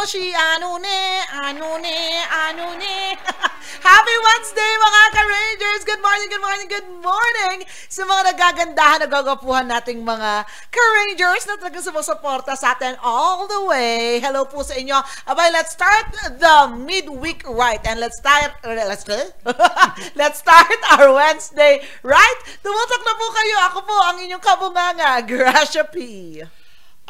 Moshi Moshi, ano ne, ano ne, ano ne. Happy Wednesday mga ka-Rangers! Good morning, good morning, good morning sa mga nagagandahan, nagagapuhan nating mga ka-Rangers na talagang sumusuporta sa atin all the way. Hello po sa inyo. Abay, let's start the midweek right and let's start, let's, let's start our Wednesday right. Tumutok na po kayo. Ako po ang inyong kabunganga, Gracia P.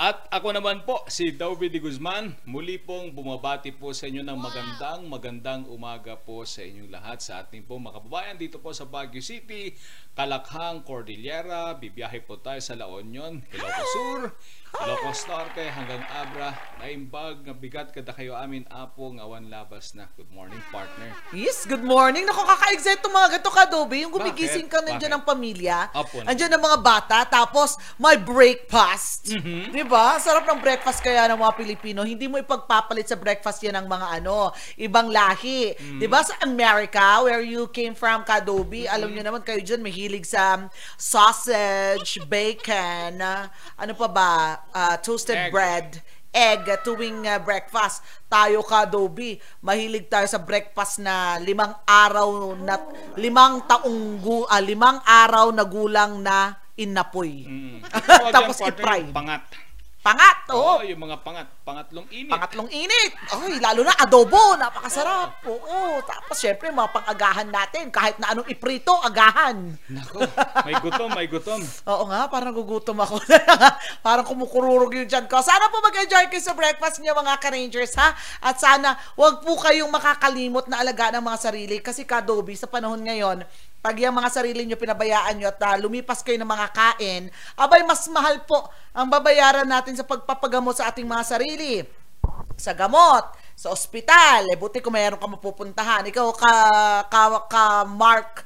At ako naman po, si Dauby de Guzman, muli pong bumabati po sa inyo ng magandang, magandang umaga po sa inyong lahat sa ating po mga kababayan dito po sa Baguio City, Kalakhang, Cordillera, bibiyahe po tayo sa La Union, Ilocos Sur, Ilocos Norte hanggang Abra, naimbag, bigat kada kayo amin apo ng awan labas na. Good morning partner. Yes, good morning. Naku, kaka-excite itong mga ganito ka, Dobby. Yung gumigising ka nandiyan ng pamilya, Apo na. nandiyan ng mga bata, tapos may breakfast. Mhm. Di ba? Sarap ng breakfast kaya ng mga Pilipino. Hindi mo ipagpapalit sa breakfast yan ng mga ano, ibang lahi. Mm. Di ba? Sa America, where you came from, Kadobi, Mm-hmm. alam niyo naman kayo dyan, mahilig sa sausage, bacon, ah, ano pa ba, ah, toasted Egg. bread, egg tuwing ah, breakfast. Tayo Kadobi, mahilig tayo sa breakfast na limang araw na limang taong gu, ah, limang araw na gulang na inapoy. Mm. Tapos i-fry. Pangat. Pangat, Oo, oo. yung mga pangat. Pangatlong init. Pangatlong init. Ay, lalo na adobo, napakasarap. Oo. Tapos syempre mga pang-agahan natin, kahit na anong iprito, agahan. Nako, may gutom, may gutom. Oo nga, parang gugutom ako. parang kumukururog yung dyan ko. Sana po mag-enjoy kayo sa breakfast niyo mga ka-rangers ha. At sana wag po kayong makakalimot na alagaan ang mga sarili. Kasi kadobi sa panahon ngayon, pag yung mga sarili nyo pinabayaan nyo at ah, lumipas kayo ng mga kain, abay mas mahal po ang babayaran natin sa pagpapagamot sa ating mga sarili sa gamot, sa ospital, eh buti kung mayroon ka mapupuntahan. Ikaw ka, ka, ka Mark,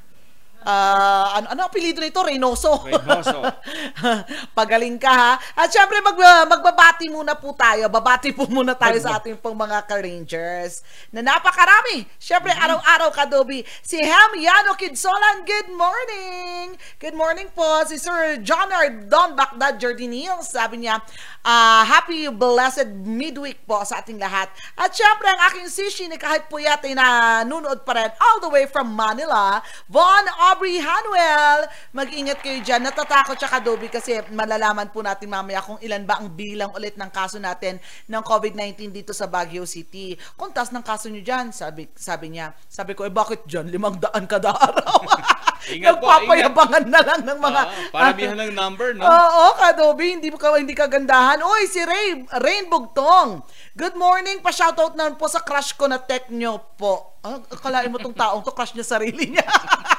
ah, ano, ano ang apelido nito? Reynoso. Reynoso. Pagaling ka ha. At syempre mag, magbabati muna po tayo. Babati po muna tayo sa ating pong mga ka-rangers na napakarami. Syempre araw-araw kadobi. Si Ham Yano Kidsolan, good morning! Good morning po. Si Sir John R. Don Bacdad Jardinil, sabi niya, ah, happy blessed midweek po sa ating lahat. At syempre ang aking sishi ni kahit po yate na nunood pa rin all the way from Manila, Von Aubrey Hanuel. Mag-ingat kayo dyan. Natatakot siya kadobi kasi malalaman po natin mamaya kung ilan ba ang bilang ulit ng kaso natin ng COVID-19 dito sa Baguio City. Kung taas ng kaso nyo dyan, sabi, sabi niya. Sabi ko, eh bakit dyan? Limang daan kada araw. Ingat po, Nagpapayabangan na lang ng mga... Ah, paramihan ng number, no? Oo, Kadobi, hindi ka hindi kagandahan. Oy, si Ray, Rain Bugtong. Good morning, pa-shoutout naman po sa crush ko na tech nyo po. Ah, akalain mo tong taong to, crush niya sarili niya.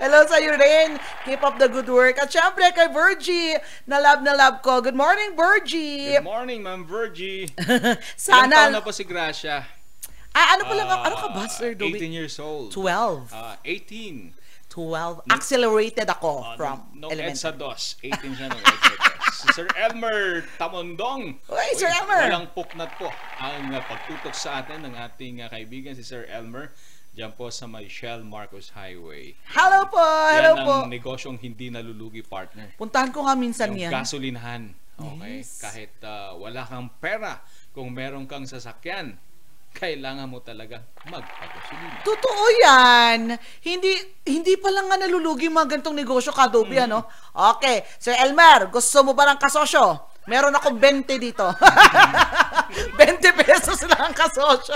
Hello sa iyo, Rain. Keep up the good work. At syempre kay Virgie, na love na love ko. Good morning, Virgie. Good morning, Ma'am Virgie. Ilang taon Sana, na po si Gracia? ah, ano pala, nga- ano ka ba, Ah, Sir 18 Dobi? years old. 12. Ah, 18. 12. Accelerated ako Ah, from nung EDSA elementary. 2. 18 siya nung EDSA 2. Si Sir Elmer Tamondong. Uy, Sir Elmer. Walang puknat po ang ah, pagtutok sa atin ng ating ah, kaibigan si Sir Elmer. Diyan po sa may Shell Marcos Highway. Hello po, hello Yan po. ang negosyong hindi nalulugi partner. Puntahan ko nga minsan yung yan. gasolinahan. Okay? Yes. Kahit ah, wala kang pera, kung meron kang sasakyan, kailangan mo talaga magpagasolina. Totoo yan. Hindi hindi pa lang nga nalulugi mga ganitong negosyo, Kadobi, ano? Okay. Sir Elmer, gusto mo ba ng kasosyo? Meron akong 20 dito. 20 pesos lang ang kasosyo.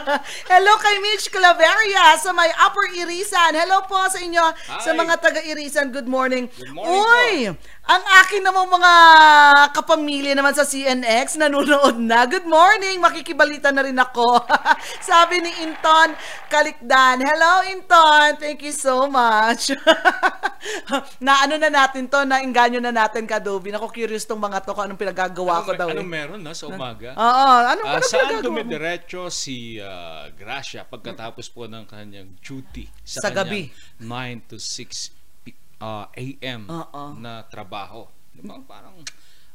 Hello kay Mitch Claveria sa may Upper Irisan. Hello po sa inyo, sa Hi. mga taga-Irisan. Good morning. Good morning Uy, ang akin namang mga kapamilya naman sa CNX, nanonood na. Good morning, makikibalita na rin ako. Sabi ni Inton Kalikdan, Hello Inton, thank you so much. na ano na natin to, na inganyo na natin kadobi. Ako curious tong mga to kung anong pinagagawa ko daw. Anong eh. meron na sa umaga? Oo, anong, Ah, anong saan pinagagawa mo? dumidiretso si ah, Gracia pagkatapos po ng kanyang duty Sa sa, gabi. kanyang 9 to 6 ah, a.m. Oo. na trabaho? Di ba? Parang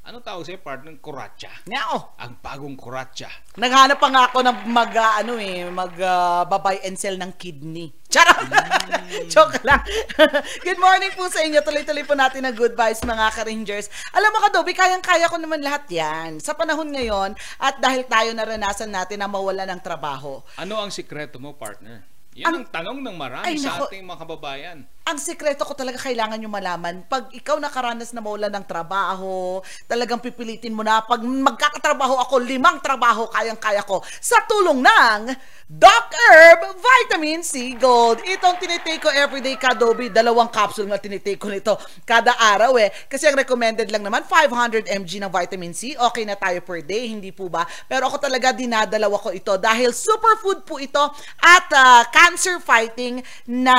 Anong tawag sa'yo, partner? Kuratsa. Ngao. Ang bagong kuratsa. Naghanap pa nga ako ng mag, ah, ano eh, mag ah, babay and sell ng kidney. Charot! Joke lang. Good morning po sa inyo. Tuloy-tuloy po natin ang good vibes mga ka-Rangers. Alam mo Kadobi, kayang-kaya ko naman lahat yan. Sa panahon ngayon, at dahil tayo naranasan natin na mawala ng trabaho, Ano ang sikreto mo, partner? Yan ang, tanong ng marami Ay, sa nako. ating mga kababayan. Ang sikreto ko talaga kailangan nyo malaman. Pag ikaw nakaranas na mawala ng trabaho, talagang pipilitin mo na, pag magkakatrabaho ako, limang trabaho, kayang-kaya ko, sa tulong ng Doc Herb Vitamin C Gold. Itong tinitake ko everyday kadobi, dalawang capsule nga tinitake ko nito kada araw eh. Kasi ang recommended lang naman, 500 mg ng vitamin C. Okay na tayo per day, hindi po ba? Pero ako talaga dinadalawa ko ito dahil superfood po ito at ah, cancer fighting na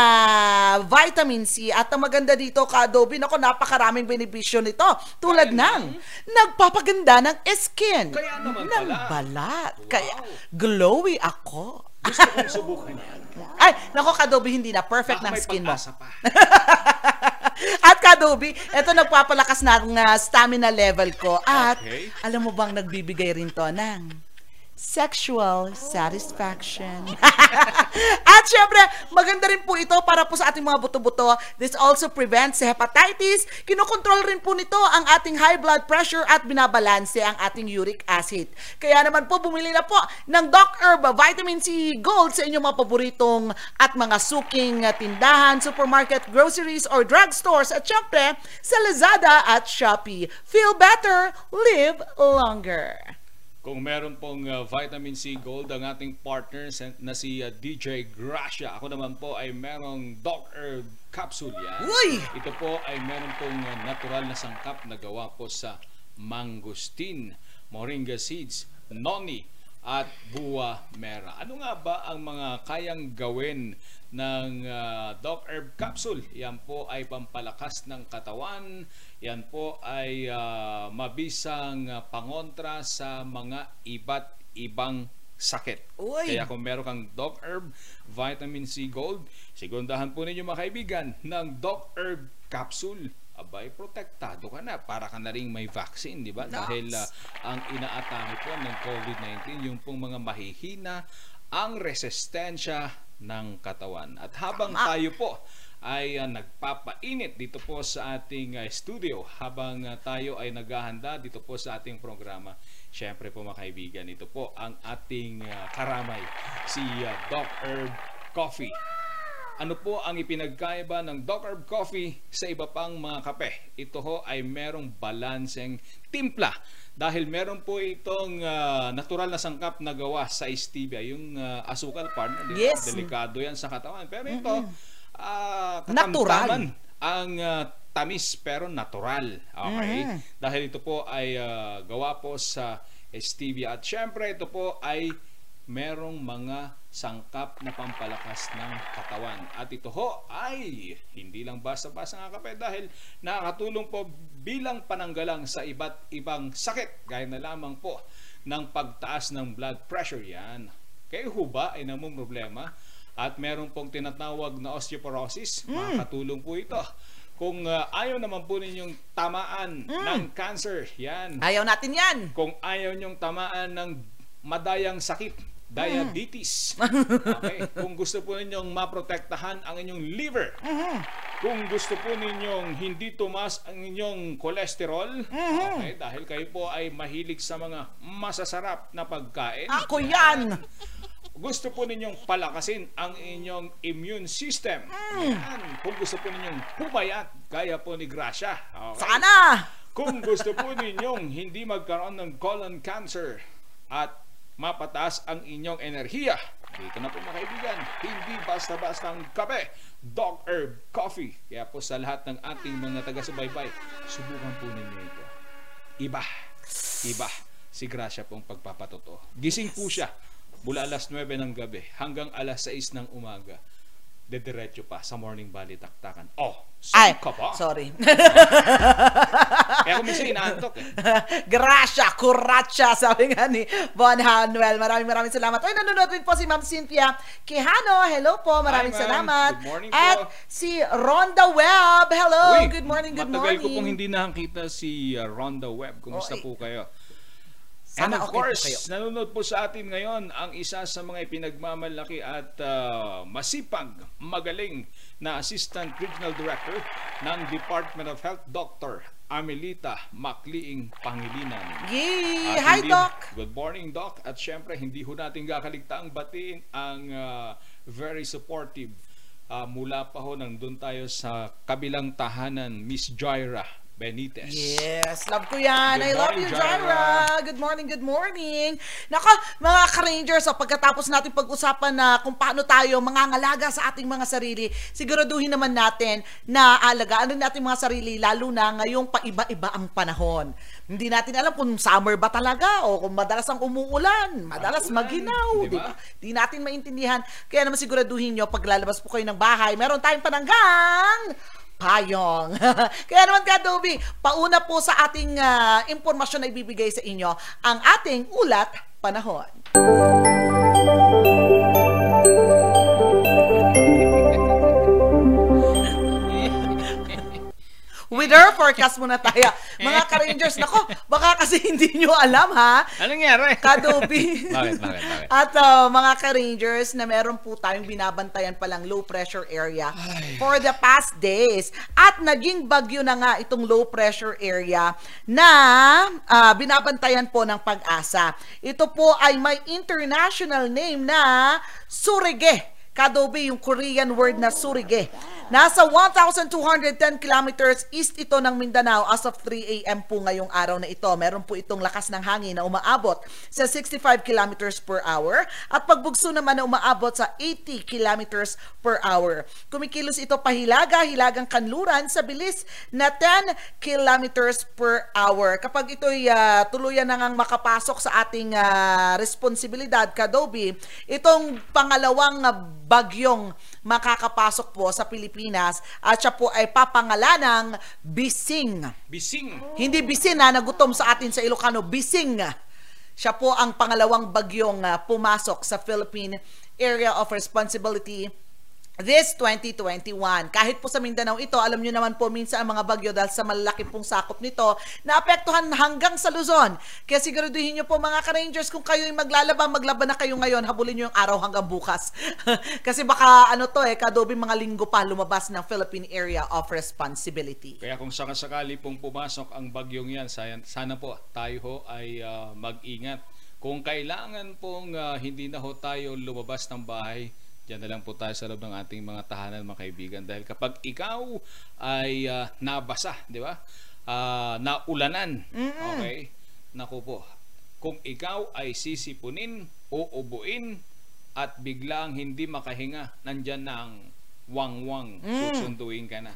vitamin C. At ang maganda dito, ka-adobe, nako, napakaraming benepisyo nito. Tulad ng nagpapaganda ng skin. Kaya naman ng pala. balat. Kaya glowy ako. Gusto kong subukan yan. Ay, nako, ka-adobe, hindi na. Perfect Baka ng may skin mo. pag-asa pa. At Kadobi, ito nagpapalakas ng uh, stamina level ko. At Okay. alam mo bang nagbibigay rin to ng sexual satisfaction. At syempre, maganda rin po ito para po sa ating mga buto-buto. This also prevents hepatitis. Kinokontrol rin po nito ang ating high blood pressure at binabalanse ang ating uric acid. Kaya naman po, bumili na po ng Doc Herb Vitamin C Gold sa inyong mga paboritong at mga suking tindahan, supermarket, groceries, or drugstores. At syempre, sa Lazada at Shopee. Feel better, live longer. Kung meron pong uh, vitamin C gold ang ating partner na si uh, DJ Gracia. Ako naman po ay merong Herb capsule yan. Uy! Ito po ay meron pong uh, natural na sangkap na gawa po sa mangosteen, moringa seeds, noni, at buwa mera. Ano nga ba ang mga kayang gawin ng uh, Doc Herb capsule? Yan po ay pampalakas ng katawan. Yan po ay uh, mabisang uh, pangontra sa mga iba't ibang sakit. Uy! Kaya kung meron kang Doc Herb Vitamin C Gold, sigundahan po ninyo mga kaibigan ng Doc Herb Capsule. Abay, protektado ka na. Para ka na rin may vaccine, di ba? Dahil ah, ang inaatake po ng COVID-19, yung pong mga mahihina, ang resistensya ng katawan. At habang Tama. tayo po ay ah, nagpapainit dito po sa ating ah, studio habang ah, tayo ay naghahanda dito po sa ating programa. Siyempre po mga kaibigan, ito po ang ating ah, karamay, si ah, Doc Herb Coffee. Ano po ang ipinagkaiba ng Doc Herb Coffee sa iba pang mga kape? Ito ho ay merong balanseng timpla dahil meron po itong ah, natural na sangkap na gawa sa stevia, yung ah, asukal ba? Yes. Delikado yan sa katawan. Pero ito, ah, Natural. ang ah, tamis pero natural. Okay? Mhm. Dahil ito po ay ah, gawa po sa stevia at syempre ito po ay merong mga sangkap na pampalakas ng katawan. At ito ho ay hindi lang basta-basta nga kape dahil nakakatulong po bilang pananggalang sa iba't ibang sakit gaya na lamang po ng pagtaas ng blood pressure yan. Kayo ho ba ay namong problema at meron pong tinatawag na osteoporosis? Makakatulong po ito. Kung ah, ayaw naman po ninyong tamaan ng cancer, yan, Ayaw natin yan. kung ayaw nyong tamaan ng madayang sakit, diabetes. Okay? Kung gusto po ninyong maprotektahan ang inyong liver, kung gusto po ninyong hindi tumas ang inyong cholesterol, okay, dahil kayo po ay mahilig sa mga masasarap na pagkain, Ako yan. Gusto po ninyong palakasin ang inyong immune system. Yan. Kung gusto po ninyong pumayat, gaya po ni Gracia. Okay? Sana. Kung gusto po ninyong hindi magkaroon ng colon cancer at mapataas ang inyong enerhiya, dito na po mga kaibigan, hindi basta-basta ang kape, Dog Herb Coffee. Kaya po sa lahat ng ating mga taga-subaybay, subukan po ninyo ito. Iba. Iba. Si Gracia pong pagpapatotoo. Gising po siya mula alas 9 ng gabi hanggang alas 6 ng umaga. dediretso pa sa Morning Valley Taktakan. Oh, Ay, ka ba? sorry. Kaya kung minsan inaantok eh. Gracia, Curacha, sabi nga ni Von Hanuel. Maraming maraming salamat. Ay, nanonood din po si Ma'am Cynthia Quijano. Hello po, maraming Hi, salamat. Good morning At po. si Rhonda Webb. Hello, Uy, good morning, good matagal morning. ko pong hindi nakakita si uh, Rhonda Webb. Kumusta Oh, po kayo? Sana And of okay po course, kayo. nanonood po sa atin ngayon ang isa sa mga ipinagmamalaki at uh, masipag, magaling na Assistant Regional Director ng Department of Health, Dr. Amelita Macliing Pangilinan. Yay! Hi, hindi- Doc! Good morning, Doc. At syempre, hindi ho natin kakaligtaang batiin ang uh, very supportive uh, mula pa ho nandun tayo sa kabilang tahanan, Miss Jaira Benitez. Yes, love ko yan. Good I love morning, you, Jaira. Good morning, good morning. Nako, mga ka-rangers, so pagkatapos natin pag-usapan na kung paano tayo mangangalaga sa ating mga sarili, siguraduhin naman natin na alagaan din natin mga sarili, lalo na ngayong paiba-iba ang panahon. Hindi natin alam kung summer ba talaga o kung madalas ang umuulan, madalas Ulan, maghinaw, di ba? Di natin maintindihan. Kaya naman siguraduhin nyo, pag lalabas po kayo ng bahay, meron tayong pananggang payong. Kaya naman ka, Dobby, pauna po sa ating ah, impormasyon na ibibigay sa inyo ang ating ulat panahon. Weather forecast muna tayo. Mga ka-rangers, nako, baka kasi hindi nyo alam ha, Anong nangyari? Kadobi. Bakit, bakit, bakit? At uh, mga ka-rangers na meron po tayong binabantayan palang low pressure area for the past days. At naging bagyo na nga itong low pressure area na uh, binabantayan po ng pag-asa. Ito po ay may international name na Surige. Kadobe, yung Korean word na surige. Nasa 1,210 kilometers east ito ng Mindanao as of 3 a.m. po ngayong araw na ito. Meron po itong lakas ng hangin na umaabot sa 65 kilometers per hour at pagbugso naman na umaabot sa 80 kilometers per hour. Kumikilos ito pahilaga, hilagang kanluran sa bilis na 10 kilometers per hour. Kapag ito'y ah, tuluyan na ngang makapasok sa ating ah, responsibilidad, Kadobi, itong pangalawang ah, bagyong makakapasok po sa Pilipinas at siya po ay papangalanang Bising. Bising. Hindi Bisin na nagutom sa atin sa Ilocano, Bising. Siya po ang pangalawang bagyong ah, pumasok sa Philippine Area of Responsibility this 2021. Kahit po sa Mindanao ito, alam nyo naman po minsan ang mga bagyo dahil sa malaki pong sakop nito, naapektuhan hanggang sa Luzon. Kaya siguraduhin nyo po mga ka-rangers, kung kayo ay maglalaba, maglaban na kayo ngayon, habulin nyo yung araw hanggang bukas. Kasi baka ano to eh, kadobi mga linggo pa lumabas ng Philippine Area of Responsibility. Kaya kung sakasakali pong pumasok ang bagyong yan, sana, po tayo ho ay ah, mag-ingat. Kung kailangan pong ah, hindi na ho tayo lumabas ng bahay, Diyan na lang po tayo sa loob ng ating mga tahanan mga kaibigan dahil kapag ikaw ay ah, nabasa, di ba? Ah, naulanan. Okay? Naku po. Kung ikaw ay sisipunin, uubuin at biglang hindi makahinga, nandyan na ang wangwang. Susunduin ka na.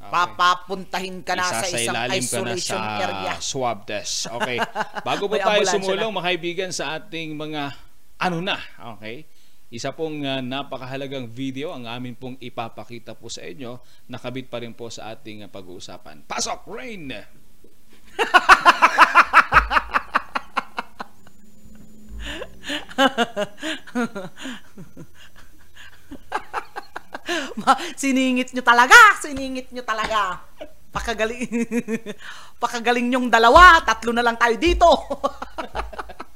Okay. Papapuntahin ka na sa isang Isasailalim ka na isolation sa area. swab test. Okay. Bago po tayo sumulong, mga kaibigan, sa ating mga ano na, okay? Isa pong uh, napakahalagang video ang amin pong ipapakita po sa inyo. Nakabit pa rin po sa ating uh, pag-uusapan. Pasok, Rain! Ma, siningit nyo talaga, siningit nyo talaga. Pakagaling, pakagaling nyong dalawa, tatlo na lang tayo dito.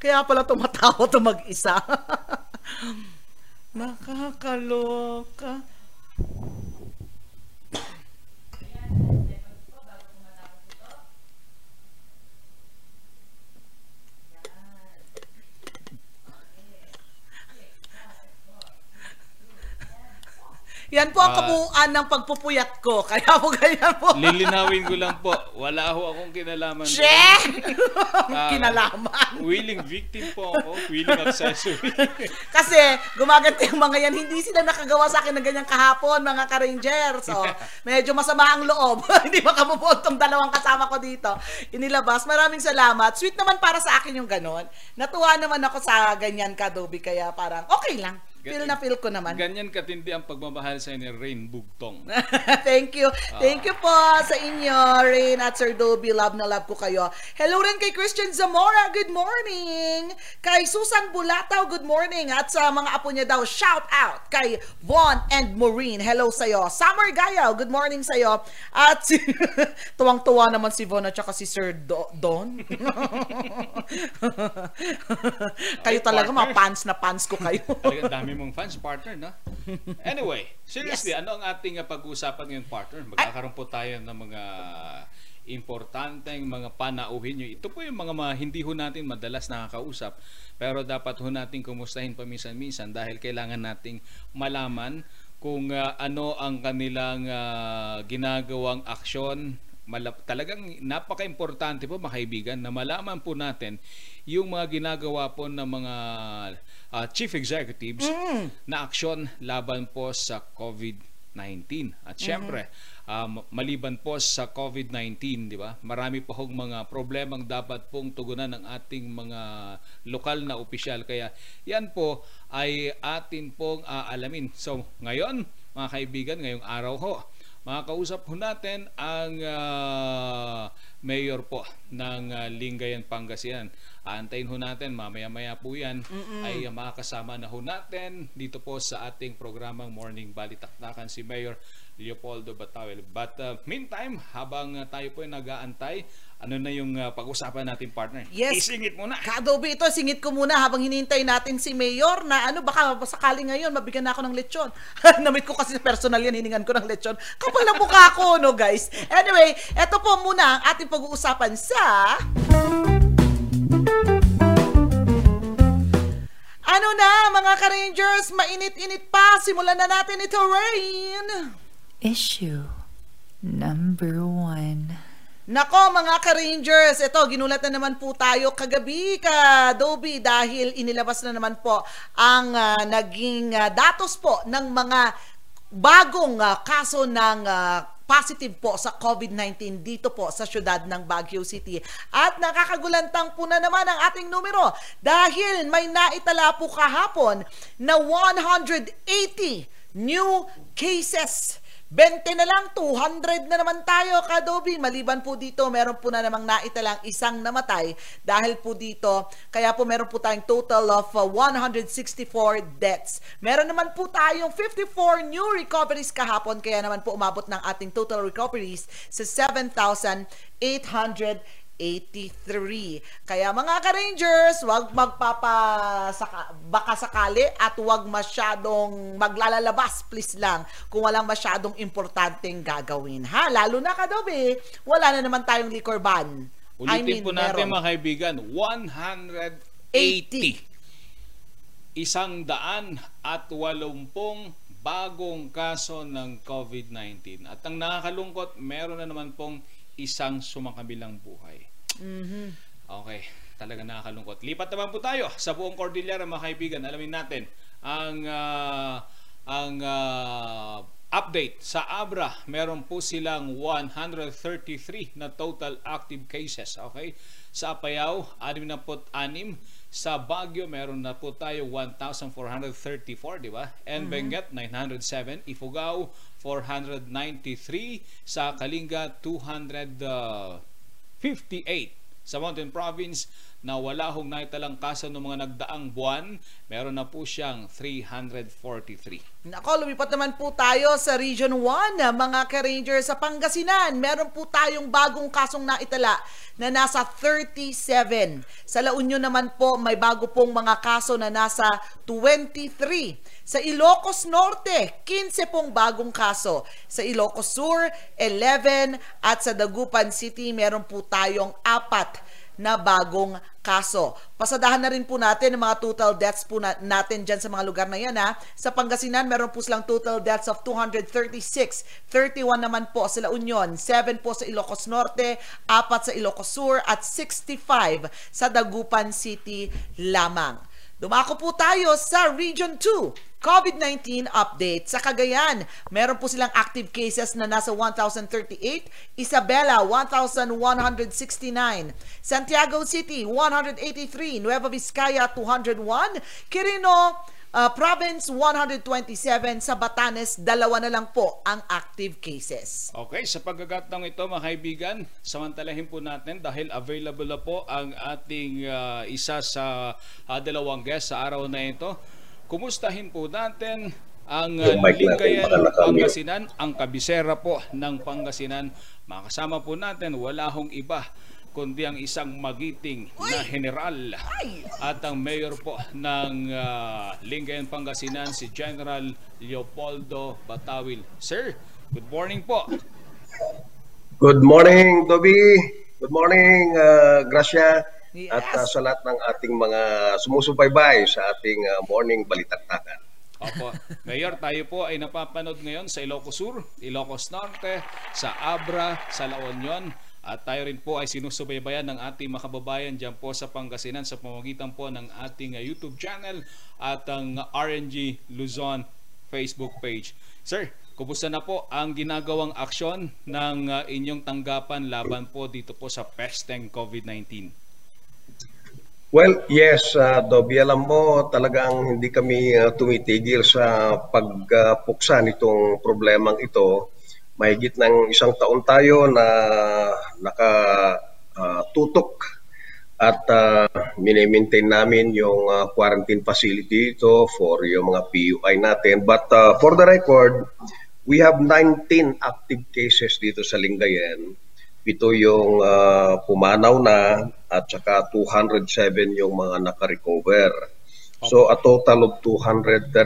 Kaya pala tumatawa to mag-isa. Nakakaloka. Yan po ang Ah. kabuuan ng pagpupuyat ko. Kaya po ganyan po. Lilinawin ko lang po, wala ho akong kinalaman. doon. She! Ah, Kinalaman. Willing victim po ako, willing accessory. Kasi gumaganti yung mga yan, hindi sila nakagawa sa akin ng ganyang kahapon, mga ka-ranger. So, medyo masama ang loob. hindi makabubuod tong dalawang kasama ko dito. Inilabas. Maraming salamat. Sweet naman para sa akin yung ganon. Natuwa naman ako sa ganyan ka, Dobby. Kaya parang okay lang. Feel na feel ko naman. Ganyan katindi ang pagmamahal sa ni Rain Bugtong. Thank you. Thank you po sa inyo, Rain at Sir Dobby. Love na love ko kayo. Hello rin kay Christian Zamora. Good morning. Kay Susan Bulataw. Good morning. At sa mga apo niya daw, shout out kay Von and Maureen. Hello sa'yo. Summer Gayaw. Good morning sa'yo. At si... tuwang-tuwa naman si Von at saka si Sir Do- Don. kayo Ay, talaga, mga pants na pants ko kayo. Talaga dami mong fans, partner, no? Anyway, seriously, ano ang ating pag-uusapan ngayon, partner? Magkakaroon po tayo ng mga importanteng mga panauhin nyo. Ito po yung mga, mga hindi ho natin madalas nakakausap, pero dapat ho natin kumustahin paminsan-minsan dahil kailangan nating malaman kung uh, ano ang kanilang uh, ginagawang aksyon. Malap, talagang napaka-importante po mga kaibigan na malaman po natin yung mga ginagawa po ng mga uh, chief executives na aksyon laban po sa COVID-19. At syempre, um, maliban po sa COVID-19, di ba? Marami pa hong mga problemang dapat pong tugunan ng ating mga lokal na opisyal. Kaya yan po ay atin pong aalamin. So, ngayon, mga kaibigan, ngayong araw ho, makakausap ho natin ang ah, mayor po ng ah, Lingayen, Pangasinan. Aantayin ho natin, mamaya-maya po yan, ay ah, makakasama na ho natin dito po sa ating programang Morning Balitaktakan si Mayor Leopoldo Batawel. But uh, meantime, habang uh, tayo po ay nag-aantay, ano na yung uh, pag-usapan natin partner? Yes. Isingit mo na. Kadobe ito, singit ko muna habang hinihintay natin si Mayor na ano, baka sakali ngayon mabigyan na ako ng lechon. Namit ko kasi personal yan, hiningan ko ng lechon. Kapal na mukha ko, no guys? Anyway, eto po muna ang ating pag-uusapan sa... Ano na, mga ka-Rangers, mainit-init pa. Simulan na natin ito, Rain. Issue number one. Nako mga ka-Rangers, ito ginulat na naman po tayo kagabi ka Dobby dahil inilabas na naman po ang ah, naging ah, datos po ng mga bagong ah, kaso ng ah, positive po sa COVID-19 dito po sa syudad ng Baguio City. At nakakagulantang po na naman ang ating numero dahil may naitala po kahapon na 180 new cases 20 na lang, 200 na naman tayo, Kadobi. Maliban po dito, meron po na namang naitalang isang namatay dahil po dito, kaya po meron po tayong total of uh, 164 deaths. Meron naman po tayong 54 new recoveries kahapon, kaya naman po umabot ng ating total recoveries sa 7,800 83. Kaya mga ka-Rangers, wag magpapasaka, baka sakali at wag masyadong maglalalabas, please lang, kung walang masyadong importanteng gagawin. Ha? Lalo na kadobi, wala na naman tayong liquor ban. Ulitin po natin meron. mga kaibigan, 180. Isang daan at walumpung bagong kaso ng COVID-19. At ang nakakalungkot, meron na naman pong isang sumakabilang buhay. Mhm. Okay, talaga nakakalungkot. Lipat naman po tayo sa buong Cordillera mga kaibigan. Alamin natin ang ah, ang ah, update sa Abra. Meron po silang 133 na total active cases. Okay? Sa Apayao, 66. Sa Baguio, meron na po tayo 1,434, di ba? And Benguet, 907. Ifugao, 493. Sa Kalinga, 258 sa Mountain Province na wala hong naitalang kaso ng mga nagdaang buwan, meron na po siyang 343. Nako, lumipat naman po tayo sa Region 1, mga ka-Rangers sa Pangasinan. Meron po tayong bagong kasong naitala na nasa 37. Sa La Union naman po, may bago pong mga kaso na nasa 23. Sa Ilocos Norte, 15 pong bagong kaso. Sa Ilocos Sur, 11. At sa Dagupan City, meron po tayong apat na bagong kaso. Pasadahan na rin po natin ang mga total deaths po na, natin dyan sa mga lugar na yan ha. Sa Pangasinan, meron po silang total deaths of 236. 31 naman po sa La Union, 7 po sa Ilocos Norte, 4 sa Ilocos Sur, at 65 sa Dagupan City lamang. Dumako po tayo sa Region 2. COVID-19 update. Sa Cagayan, meron po silang active cases na nasa 1,038. Isabela, 1,169. Santiago City, 183. Nueva Vizcaya, 201. Quirino, uh, Province 127 sa Batanes, dalawa na lang po ang active cases. Okay, sa pagkakataong ito mga kaibigan, samantalahin po natin dahil available na po ang ating uh, isa sa uh, dalawang guest sa araw na ito. Kumustahin po natin ang uh, nakamute. Pangasinan, ang kabisera po ng Pangasinan. Makasama po natin, wala hong iba kundi ang isang magiting na general at ang mayor po ng uh, Lingayen, Pangasinan, si General Leopoldo Batawil. Sir, good morning po. Good morning, Toby. Good morning, uh, Gracia. Yes. At uh, sa lahat ng ating mga sumusubaybay sa ating uh, morning balitaktakan. Opo. Mayor, tayo po ay napapanood ngayon sa Ilocos Sur, Ilocos Norte, sa Abra, sa La Union. At tayo rin po ay sinusubaybayan ng ating mga kababayan dyan po sa Pangasinan sa pamamagitan po ng ating uh, YouTube channel at ang RNG Luzon Facebook page. Sir, kumusta na po ang ginagawang aksyon ng uh, inyong tanggapan laban po dito po sa pesteng COVID-19? Well, yes, uh, Dobby, alam mo talagang hindi kami uh, tumitigil sa pagpuksa nitong problemang ito. Mahigit ng isang taon tayo na nakatutok at uh, minimaintain namin yung uh, quarantine facility ito for yung mga PUI natin. But uh, for the record, we have 19 active cases dito sa Lingayen. Pito yung uh, pumanaw na at saka 207 yung mga naka-recover. So a total of 233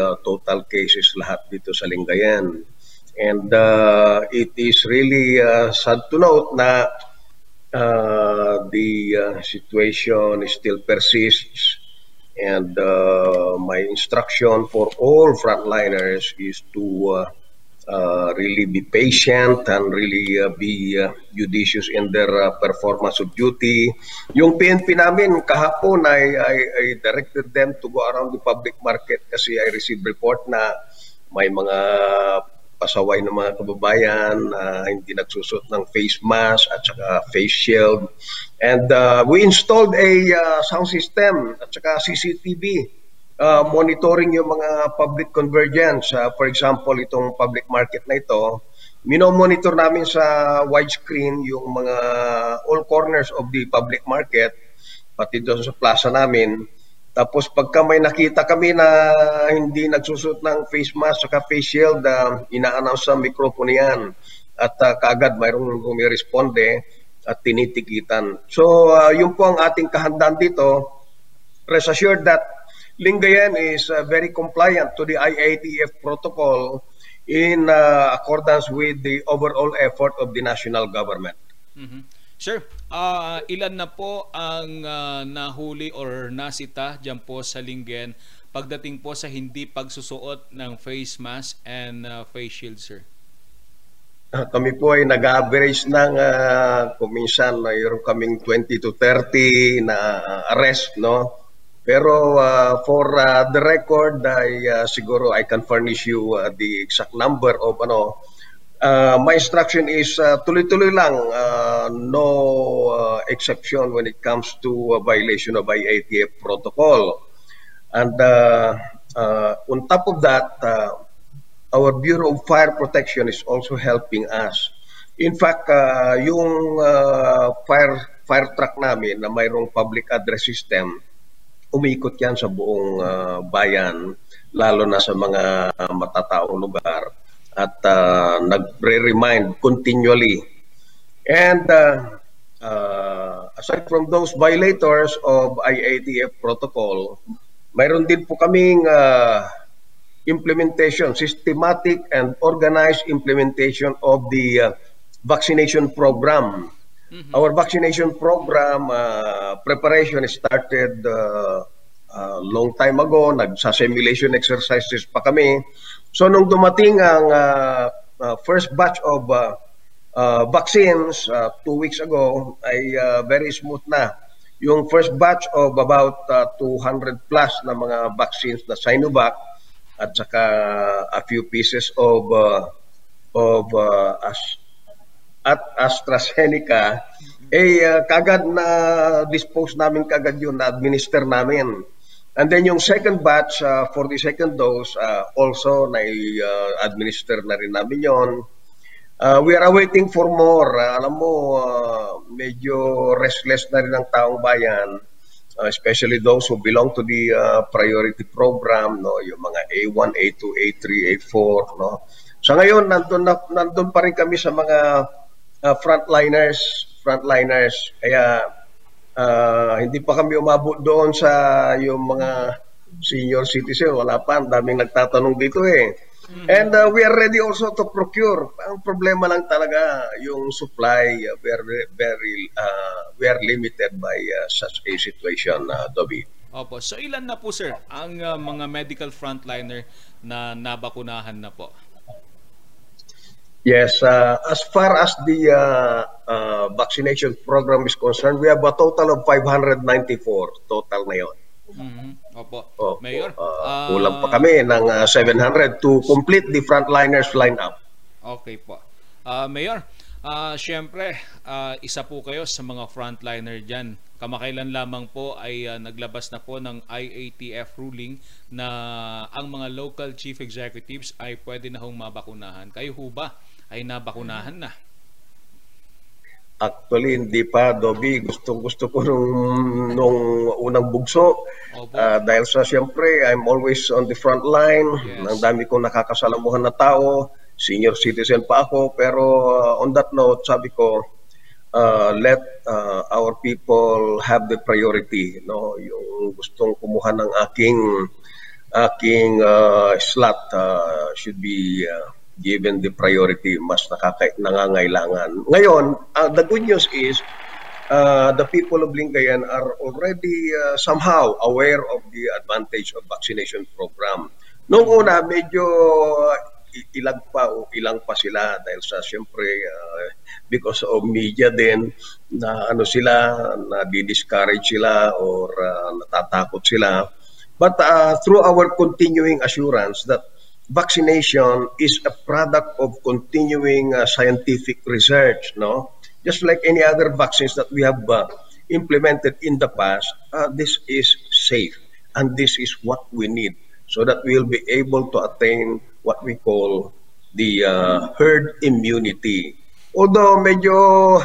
uh, total cases lahat dito sa Lingayen. And uh, it is really uh, sad to note na uh, the uh, situation still persists and uh, my instruction for all frontliners is to uh, uh, really be patient and really uh, be uh, judicious in their uh, performance of duty. Yung PNP namin kahapon I, I, I directed them to go around the public market kasi I received report na may mga pasaway ng mga kababayan na hindi nagsusot ng face mask at saka face shield. And uh, we installed a uh, sound system at saka CCTV uh, monitoring yung mga public convergence. Uh, for example, itong public market na ito, minomonitor namin sa widescreen yung mga all corners of the public market, pati doon sa plaza namin. Tapos pagka may nakita kami na hindi nagsusot ng face mask saka face shield, uh, ina-announce sa microphone yan. At uh, kaagad mayroong rumiresponde at tinitikitan. So uh, yun po ang ating kahandaan dito. Rest assured that Lingayen is uh, very compliant to the IATF protocol in uh, accordance with the overall effort of the national government. Mhm. Sir, ah, ilan na po ang ah, nahuli or nasita dyan po sa Linggen pagdating po sa hindi pagsusuot ng face mask and ah, face shield, sir? Ah, Kami po ay nag-average ng uh, kuminsan mayroon kaming 20 to 30 na arrest, no? Pero ah, for ah, the record, ay ah, siguro I can furnish you ah, the exact number of ano. Ah, my instruction is ah, tuloy-tuloy lang, ah, no ah, exception when it comes to ah, violation of IATF protocol. And uh, uh, on top of that, uh, our Bureau of Fire Protection is also helping us. In fact, uh, yung uh, fire fire truck namin na mayroong public address system, umikot yan sa buong uh, bayan, lalo na sa mga matataong lugar at uh, nagre-remind continually. And uh, uh, aside from those violators of IATF protocol, mayroon din po kaming uh, implementation, systematic and organized implementation of the uh, vaccination program. Our vaccination program uh, preparation started uh, uh, long time ago. Nagsa-simulation exercises pa kami. So nung dumating ang uh, uh, first batch of uh, uh, vaccines uh, two weeks ago ay uh, very smooth na. Yung first batch of about uh, 200 plus na mga vaccines na Sinovac at saka a few pieces of uh, of uh, at AstraZeneca eh uh, kagad na dispose namin kagad yun na administer namin And then yung second batch uh, for the second dose, uh, also na-administer na rin namin yon. Uh, we are awaiting for more. Uh, alam mo, uh, medyo restless na rin ang taong bayan, uh, especially those who belong to the uh, priority program, no, yung mga A1, A2, A3, A4, no. So ngayon nandun na, nandun pa rin kami sa mga uh, frontliners, frontliners. Kaya uh, hindi pa kami umabot doon sa yung mga senior citizen. Wala pa, ang daming nagtatanong dito eh. And uh, we are ready also to procure. Ang problema lang talaga yung supply uh, very very uh, we are limited by uh, such a situation, uh, Dobby. Opo. So ilan na po sir ang uh, mga medical frontliner na nabakunahan na po? Yes, uh, as far as the uh, uh, vaccination program is concerned, we have a total of 594 total na yun. Mhm. Opo. Opo. Mayor, Uh, ah, kulang pa kami ng uh, 700 to complete the frontliners lineup. Okay po. Ah, Mayor, ah syempre, ah, isa po kayo sa mga frontliner dyan. Kamakailan lamang po ay ah, naglabas na po ng IATF ruling na ang mga local chief executives ay pwede na hong mabakunahan. Kayo ho ba ay nabakunahan na? Actually, hindi pa, Dobby. Gustong gusto ko nung, nung unang bugso. Opo. Ah, dahil sa siyempre, I'm always on the front line. Yes. Ang dami kong nakakasalamuhan na tao. Senior citizen pa ako. Pero uh, on that note, sabi ko, uh, let uh, our people have the priority. No? Yung gustong kumuha ng aking aking uh, slot uh, should be uh, given the priority mas nakaka- nangangailangan. Ngayon, uh, the good news is uh, the people of Lingayen are already uh, somehow aware of the advantage of vaccination program. Noong una, medyo i- ilag pa o ilang pa sila dahil sa siyempre uh, because of media din na ano sila, na discourage sila or uh, natatakot sila. But uh, through our continuing assurance that vaccination is a product of continuing uh, scientific research, no? Just like any other vaccines that we have uh, implemented in the past, uh, this is safe and this is what we need so that we'll be able to attain what we call the uh, herd immunity. Although medyo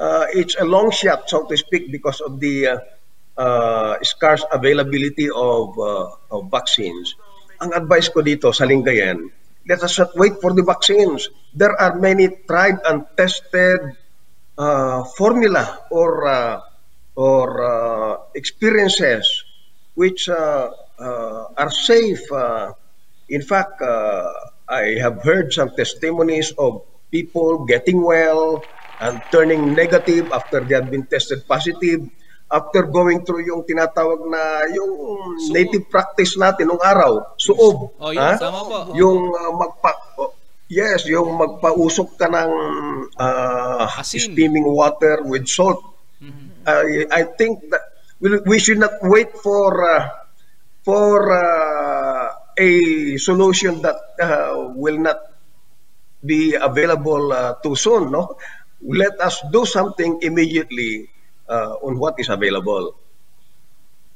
uh, it's a long shot, so to speak, because of the uh, uh, scarce availability of, uh, of vaccines. Ang advice ko dito sa Lingayen, let us not wait for the vaccines. There are many tried and tested uh, formula or uh, or uh, experiences which uh, uh, are safe. Uh, in fact, uh, I have heard some testimonies of people getting well and turning negative after they have been tested positive after going through yung tinatawag na yung Suob. native practice natin nung araw, suob. Oh, yun, ha? tama po. Yung uh, magpa oh, Yes, yung magpausok ka ng uh, Asin. steaming water with salt. I, I think that we, we should not wait for uh, for uh, a solution that uh, will not be available uh, too soon. No, let us do something immediately Uh, on what is available.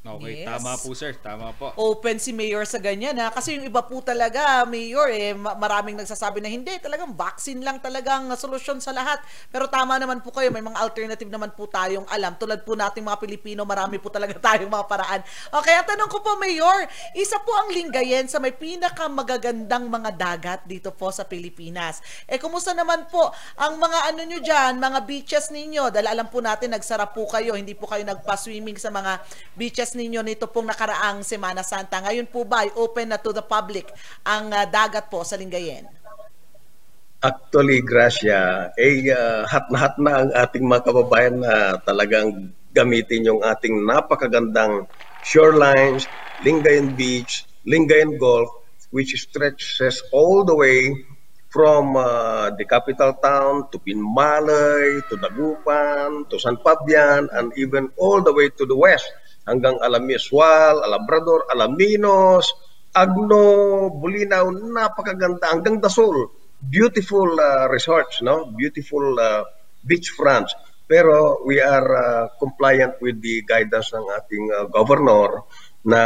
Okay, Yes. tama po sir, tama po. open si Mayor sa ganyan ha? Kasi yung iba po talaga Mayor eh ma- maraming nagsasabi na hindi talagang vaccine lang talagang solusyon sa lahat. Pero tama naman po kayo may mga alternative naman po tayong alam. Tulad po nating mga Pilipino marami po talaga tayong mga paraan. Okay at tanong ko po Mayor isa po ang Lingayen sa may pinaka magagandang mga dagat dito po sa Pilipinas. Eh kumusta naman po ang mga ano nyo dyan mga beaches ninyo? Dahil alam po natin nagsara po kayo hindi po kayo nagpa-swimming sa mga beaches ninyo nito pong nakaraang Semana Santa. Ngayon po ba open na to the public ang ah, dagat po sa Lingayen? Actually, Gracia, eh, uh, hat na hat na ang ating mga kababayan na talagang gamitin yung ating napakagandang shorelines, Lingayen Beach, Lingayen Golf, which stretches all the way from uh, the capital town to Pinmalay, to Dagupan, to San Fabian, and even all the way to the west hanggang Alamiswal, Alabrador, Alaminos, Agno, Bulinaw, napakaganda hanggang Dasol. Beautiful uh, resorts, no? Beautiful uh, beach fronts. pero we are uh, compliant with the guidance ng ating uh, governor na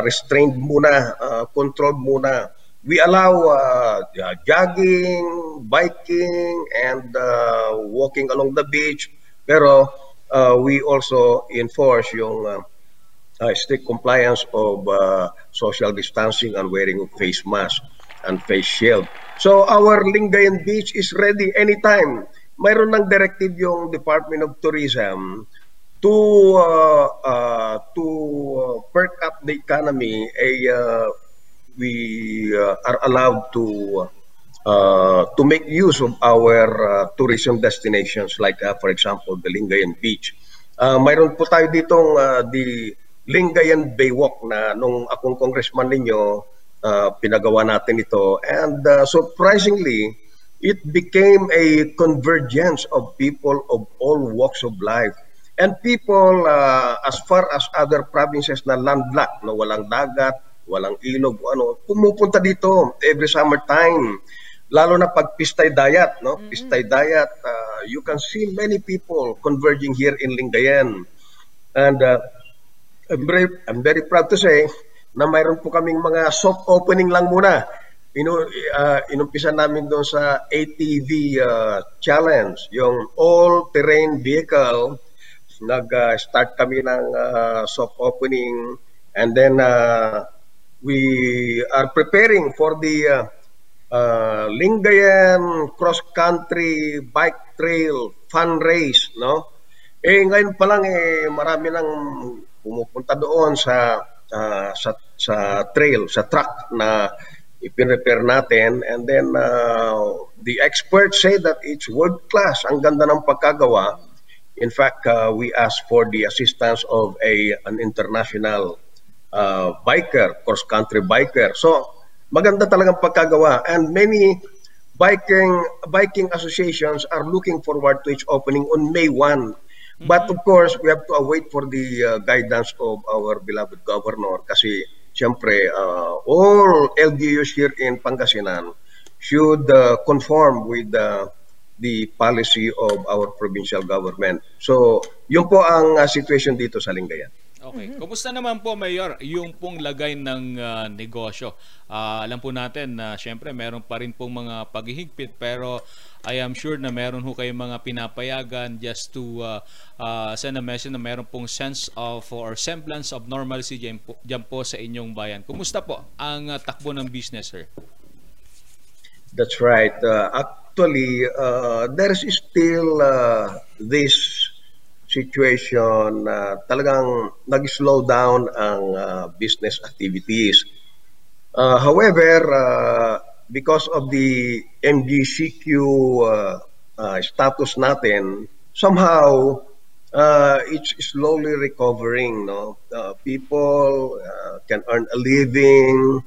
restrained muna, uh, controlled muna. We allow uh, jogging, biking, and uh, walking along the beach, pero uh, we also enforce yung uh, uh, strict compliance of uh, social distancing and wearing of face mask and face shield. So our Lingayen Beach is ready anytime. Mayroon ng directive yung Department of Tourism to uh, uh, to uh, perk up the economy. A uh, we uh, are allowed to uh, to make use of our uh, tourism destinations like uh, for example the Lingayen Beach. Uh, mayroon po tayo ditong uh, the Lingayen Baywalk na nung akong congressman ninyo uh, pinagawa natin ito and uh, surprisingly it became a convergence of people of all walks of life and people uh, as far as other provinces na landlocked no walang dagat walang ilog, ano, pumupunta dito every summertime. Lalo na pag Pistay Dayat, no? Mm-hmm. Pistay Dayat, uh, you can see many people converging here in Lingayen. And uh, I'm, very, I'm very proud to say na mayroon po kaming mga soft opening lang muna. Inu, uh, inumpisa namin doon sa ATV uh, challenge, yung all-terrain vehicle. Nag-start uh, kami ng uh, soft opening and then uh, we are preparing for the uh, uh, Lingayen Cross Country Bike Trail Fun Race, no? Eh ngayon pa lang eh marami nang pumupunta doon sa uh, sa sa trail, sa track na ipin-repair natin and then uh, the experts say that it's world class. Ang ganda ng pagkagawa. In fact, uh, we asked for the assistance of a an international uh, biker, cross-country biker. So, maganda talagang pagkagawa. And many biking biking associations are looking forward to its opening on May 1. Mm-hmm. But of course, we have to await for the uh, guidance of our beloved governor kasi siyempre uh, all LGUs here in Pangasinan should uh, conform with the the policy of our provincial government. So, yun po ang uh, situation dito sa Lingayen. Okay. Mm-hmm. Kumusta naman po, Mayor, yung pong lagay ng uh, negosyo? Uh, alam po natin na syempre meron pa rin pong mga paghihigpit pero I am sure na meron ho kayong mga pinapayagan just to uh, uh, send a message na meron pong sense of or semblance of normalcy dyan po, dyan po sa inyong bayan. Kumusta po ang uh, takbo ng business, sir? That's right. Uh, actually, uh, there is still uh, this situation na talagang nag-slow down ang uh, business activities. Uh, however, uh, because of the MGCQ uh, uh, status natin, somehow uh, it's slowly recovering. No, uh, people uh, can earn a living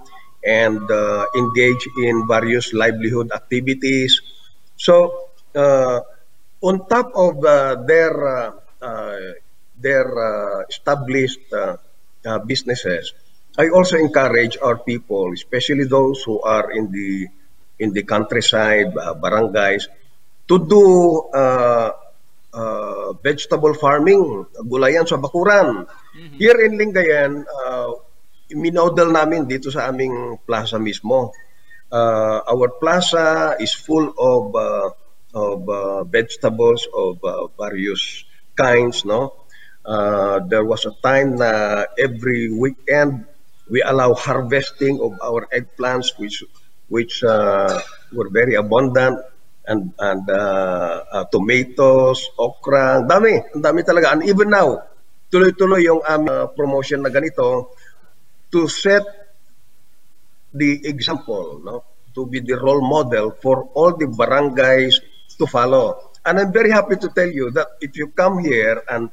and uh, engage in various livelihood activities. So, uh, on top of uh, their uh, their uh, established uh, businesses, I also encourage our people, especially those who are in the in the countryside, barangays, to do uh, uh, vegetable farming, gulayan sa bakuran. Mm-hmm. Here in Lingayen, uh, minodel namin dito sa aming plaza mismo. Uh, our plaza is full of uh, of uh, vegetables of uh, various kinds, no? Uh, there was a time na every weekend we allow harvesting of our eggplants which which uh, were very abundant and and uh, uh, tomatoes, okra, dami, dami talaga. And even now, tuloy-tuloy yung aming uh, promotion na ganito to set the example, no? To be the role model for all the barangays to follow. And I'm very happy to tell you that if you come here and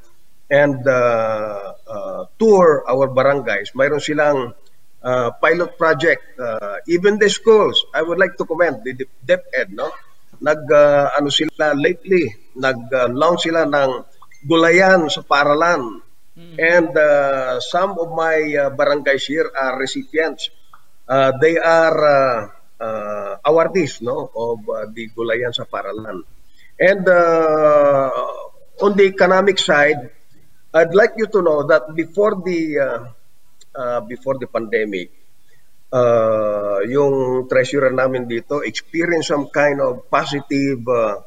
and uh, uh, tour our barangays, mayroon silang uh, pilot project. Uh, even the schools, I would like to commend the DepEd, no? Nag uh, ano sila lately, nag-launch uh, sila ng gulayan sa paralan. Mm-hmm. And uh, some of my uh, barangays here are recipients. Uh, they are uh, uh, awardees no of uh, the gulayan sa paralan. And uh, on the economic side, I'd like you to know that before the uh, uh, before the pandemic, uh, yung treasurer namin dito experienced some kind of positive uh,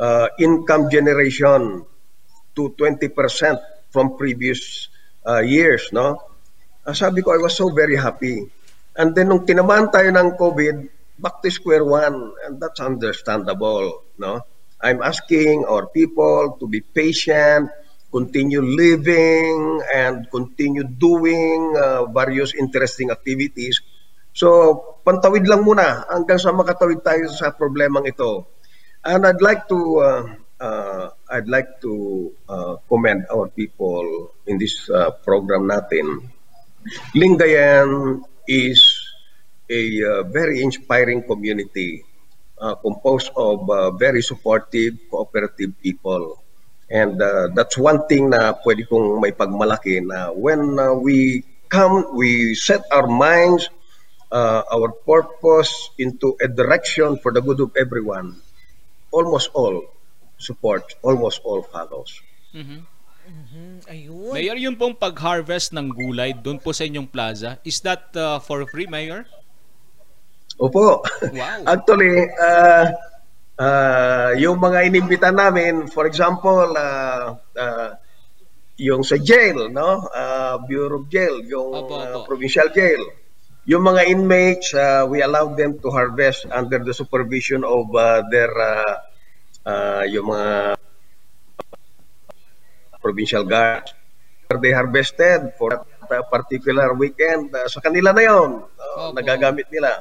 uh, income generation to 20% from previous uh, years, no? Uh, sabi ko, I was so very happy. And then nung tinamaan tayo ng COVID, back to square one, and that's understandable, no? I'm asking our people to be patient, continue living, and continue doing uh, various interesting activities. So, pantawid lang muna hanggang sa makatawid tayo sa problemang ito. And I'd like to uh, uh, I'd like to uh, commend our people in this uh, program natin. Lingayen is a uh, very inspiring community uh, composed of uh, very supportive, cooperative people. And uh, that's one thing na pwede kong may pagmalaki na when uh, we come, we set our minds, uh, our purpose into a direction for the good of everyone, almost all support, almost all follows. Mm, ayun. Mayor, yun pong pag-harvest ng gulay doon po sa inyong plaza, is that uh, for free, Mayor? Opo. Wow. Actually, uh, uh, yung mga inimbita namin, for example, uh, uh, yung sa jail, no? Uh, Bureau of Jail, yung Opo, uh, opo. provincial jail. Yung mga inmates, uh, we allow them to harvest under the supervision of uh, their uh, uh, yung mga provincial guards. They harvested for that particular weekend. uh, sa kanila na yon, uh, Opo. nagagamit nila.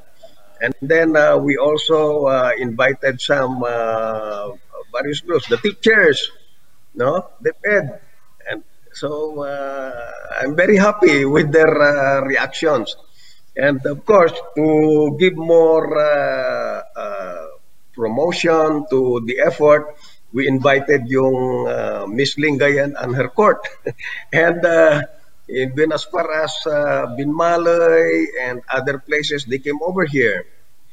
And then uh, we also uh, invited some uh, various groups, the teachers, no, the ed. And so uh, I'm very happy with their uh, reactions. And of course, to give more uh, promotion to the effort, we invited yung Miss Lingayan and her court. and even as far as uh, and other places, they came over here.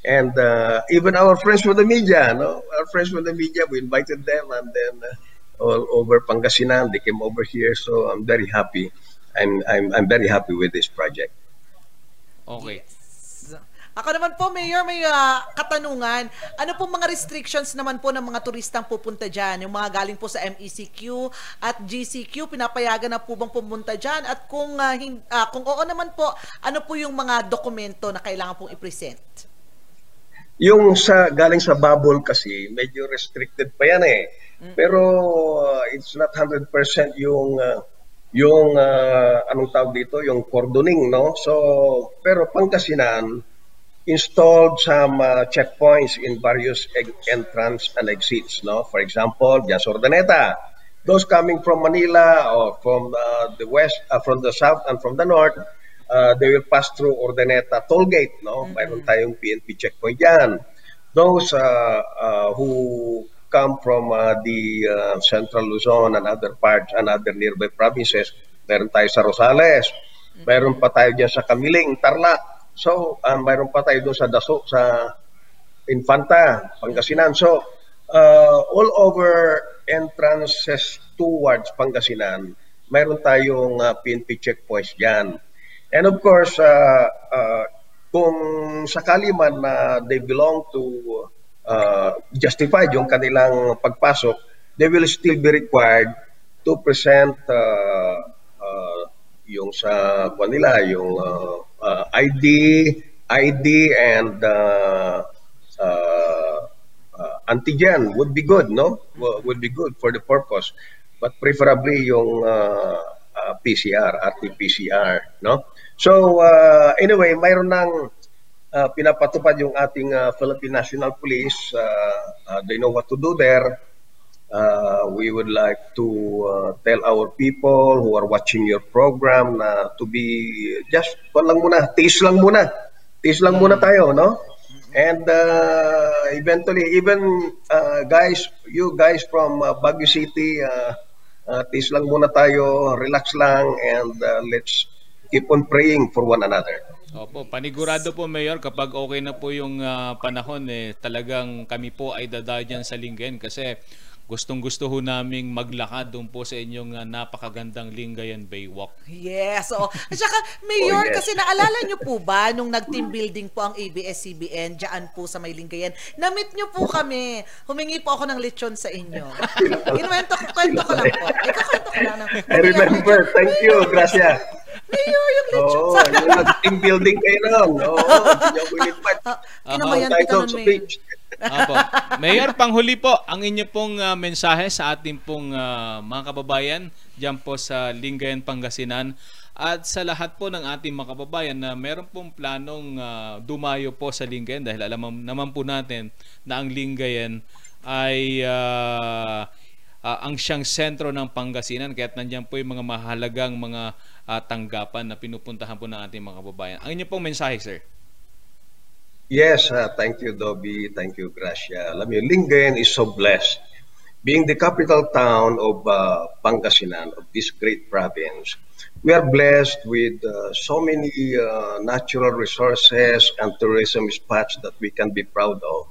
And uh, even our friends from the media, no? Our friends from the media, we invited them and then uh, all over Pangasinan, they came over here. So I'm very happy. I'm, I'm, I'm very happy with this project. Okay. Ako naman po, Mayor, may ah, katanungan. Ano po mga restrictions naman po ng mga turistang pupunta dyan? Yung mga galing po sa MECQ at GCQ, pinapayagan na po bang pumunta dyan? At kung, ah, hin- ah, kung oo naman po, ano po yung mga dokumento na kailangan pong i-present? Yung sa galing sa bubble kasi medyo restricted pa yan eh. Pero uh, it's not 100% yung uh, yung uh, anong tawag dito, yung cordoning, no? So, pero Pangasinan installed some uh, checkpoints in various entrance and exits, no? For example, Jas Ordaneta. Those coming from Manila or from uh, the west, uh, from the south and from the north, uh, they will pass through Ordaneta toll gate, no? Mayroon tayong PNP checkpoint yan. Those uh, uh, who come from the central Luzon and other parts and other nearby provinces, meron tayo sa Rosales, meron pa tayo dyan sa Kamiling, Tarlac. So, uh, meron pa tayo doon sa Daso, sa Infanta, Pangasinan. So, uh, all over entrances towards Pangasinan, mayroon tayong uh, PNP checkpoints dyan. And of course, uh, uh, kung sakali man na they belong to uh, justified yung kanilang pagpasok, they will still be required to present uh, uh, yung sa kwan nila, yung uh, uh, ID, ID and uh, uh, uh, antigen would be good, no? Wo- Would be good for the purpose. But preferably yung uh, uh, PCR, RT-PCR, no? So uh, anyway, mayroon ng uh, pinapatupad yung ating Philippine National Police. They know what to do there. Uh, we would like to uh, tell our people who are watching your program na to be just kwan lang muna, tiis lang muna. Tiis lang muna tayo, no? And uh, eventually, even uh, guys, you guys from uh, Baguio City, uh, uh, tiis lang muna tayo, relax lang, and uh, let's keep on praying for one another. Opo, panigurado po Mayor kapag okay na po yung ah, panahon eh talagang kami po ay dadayo dyan sa Linggen kasi gustong gusto ho naming maglakad doon po sa inyong ah, napakagandang Lingayen Baywalk. Yes, oo. At saka, Mayor, Oh, yes. kasi naalala nyo po ba nung nag-team building po ang ABS-CBN dyan po sa may Lingayen? Na-meet nyo po kami. Humingi po ako ng lechon sa inyo. Inuwento ko, kwento ko lang po. Ikakwento ko lang. I remember. Thank you, Gracia. Mayor, yung lechon. Sabi- yung nag-team building kayo noon. Oo, hindi ako in-invite. Ah, Kinamayan kita nun, sa Mayor. Apo. Mayor, panghuli po, ang inyo pong ah, mensahe sa ating pong ah, mga kababayan dyan po sa Lingayen, Pangasinan at sa lahat po ng ating mga kababayan na meron pong planong ah, dumayo po sa Lingayen dahil alam naman po natin na ang Lingayen ay ah, ah, ang siyang sentro ng Pangasinan kaya't nandiyan po yung mga mahalagang mga ah, tanggapan na pinupuntahan po ng ating mga kababayan. Ang inyo pong mensahe, sir. Yes, uh, thank you, Dobby. Thank you, Gracia. Alam niyo, Lingayen is so blessed. Being the capital town of uh, Pangasinan, of this great province, we are blessed with uh, so many uh, natural resources and tourism spots that we can be proud of.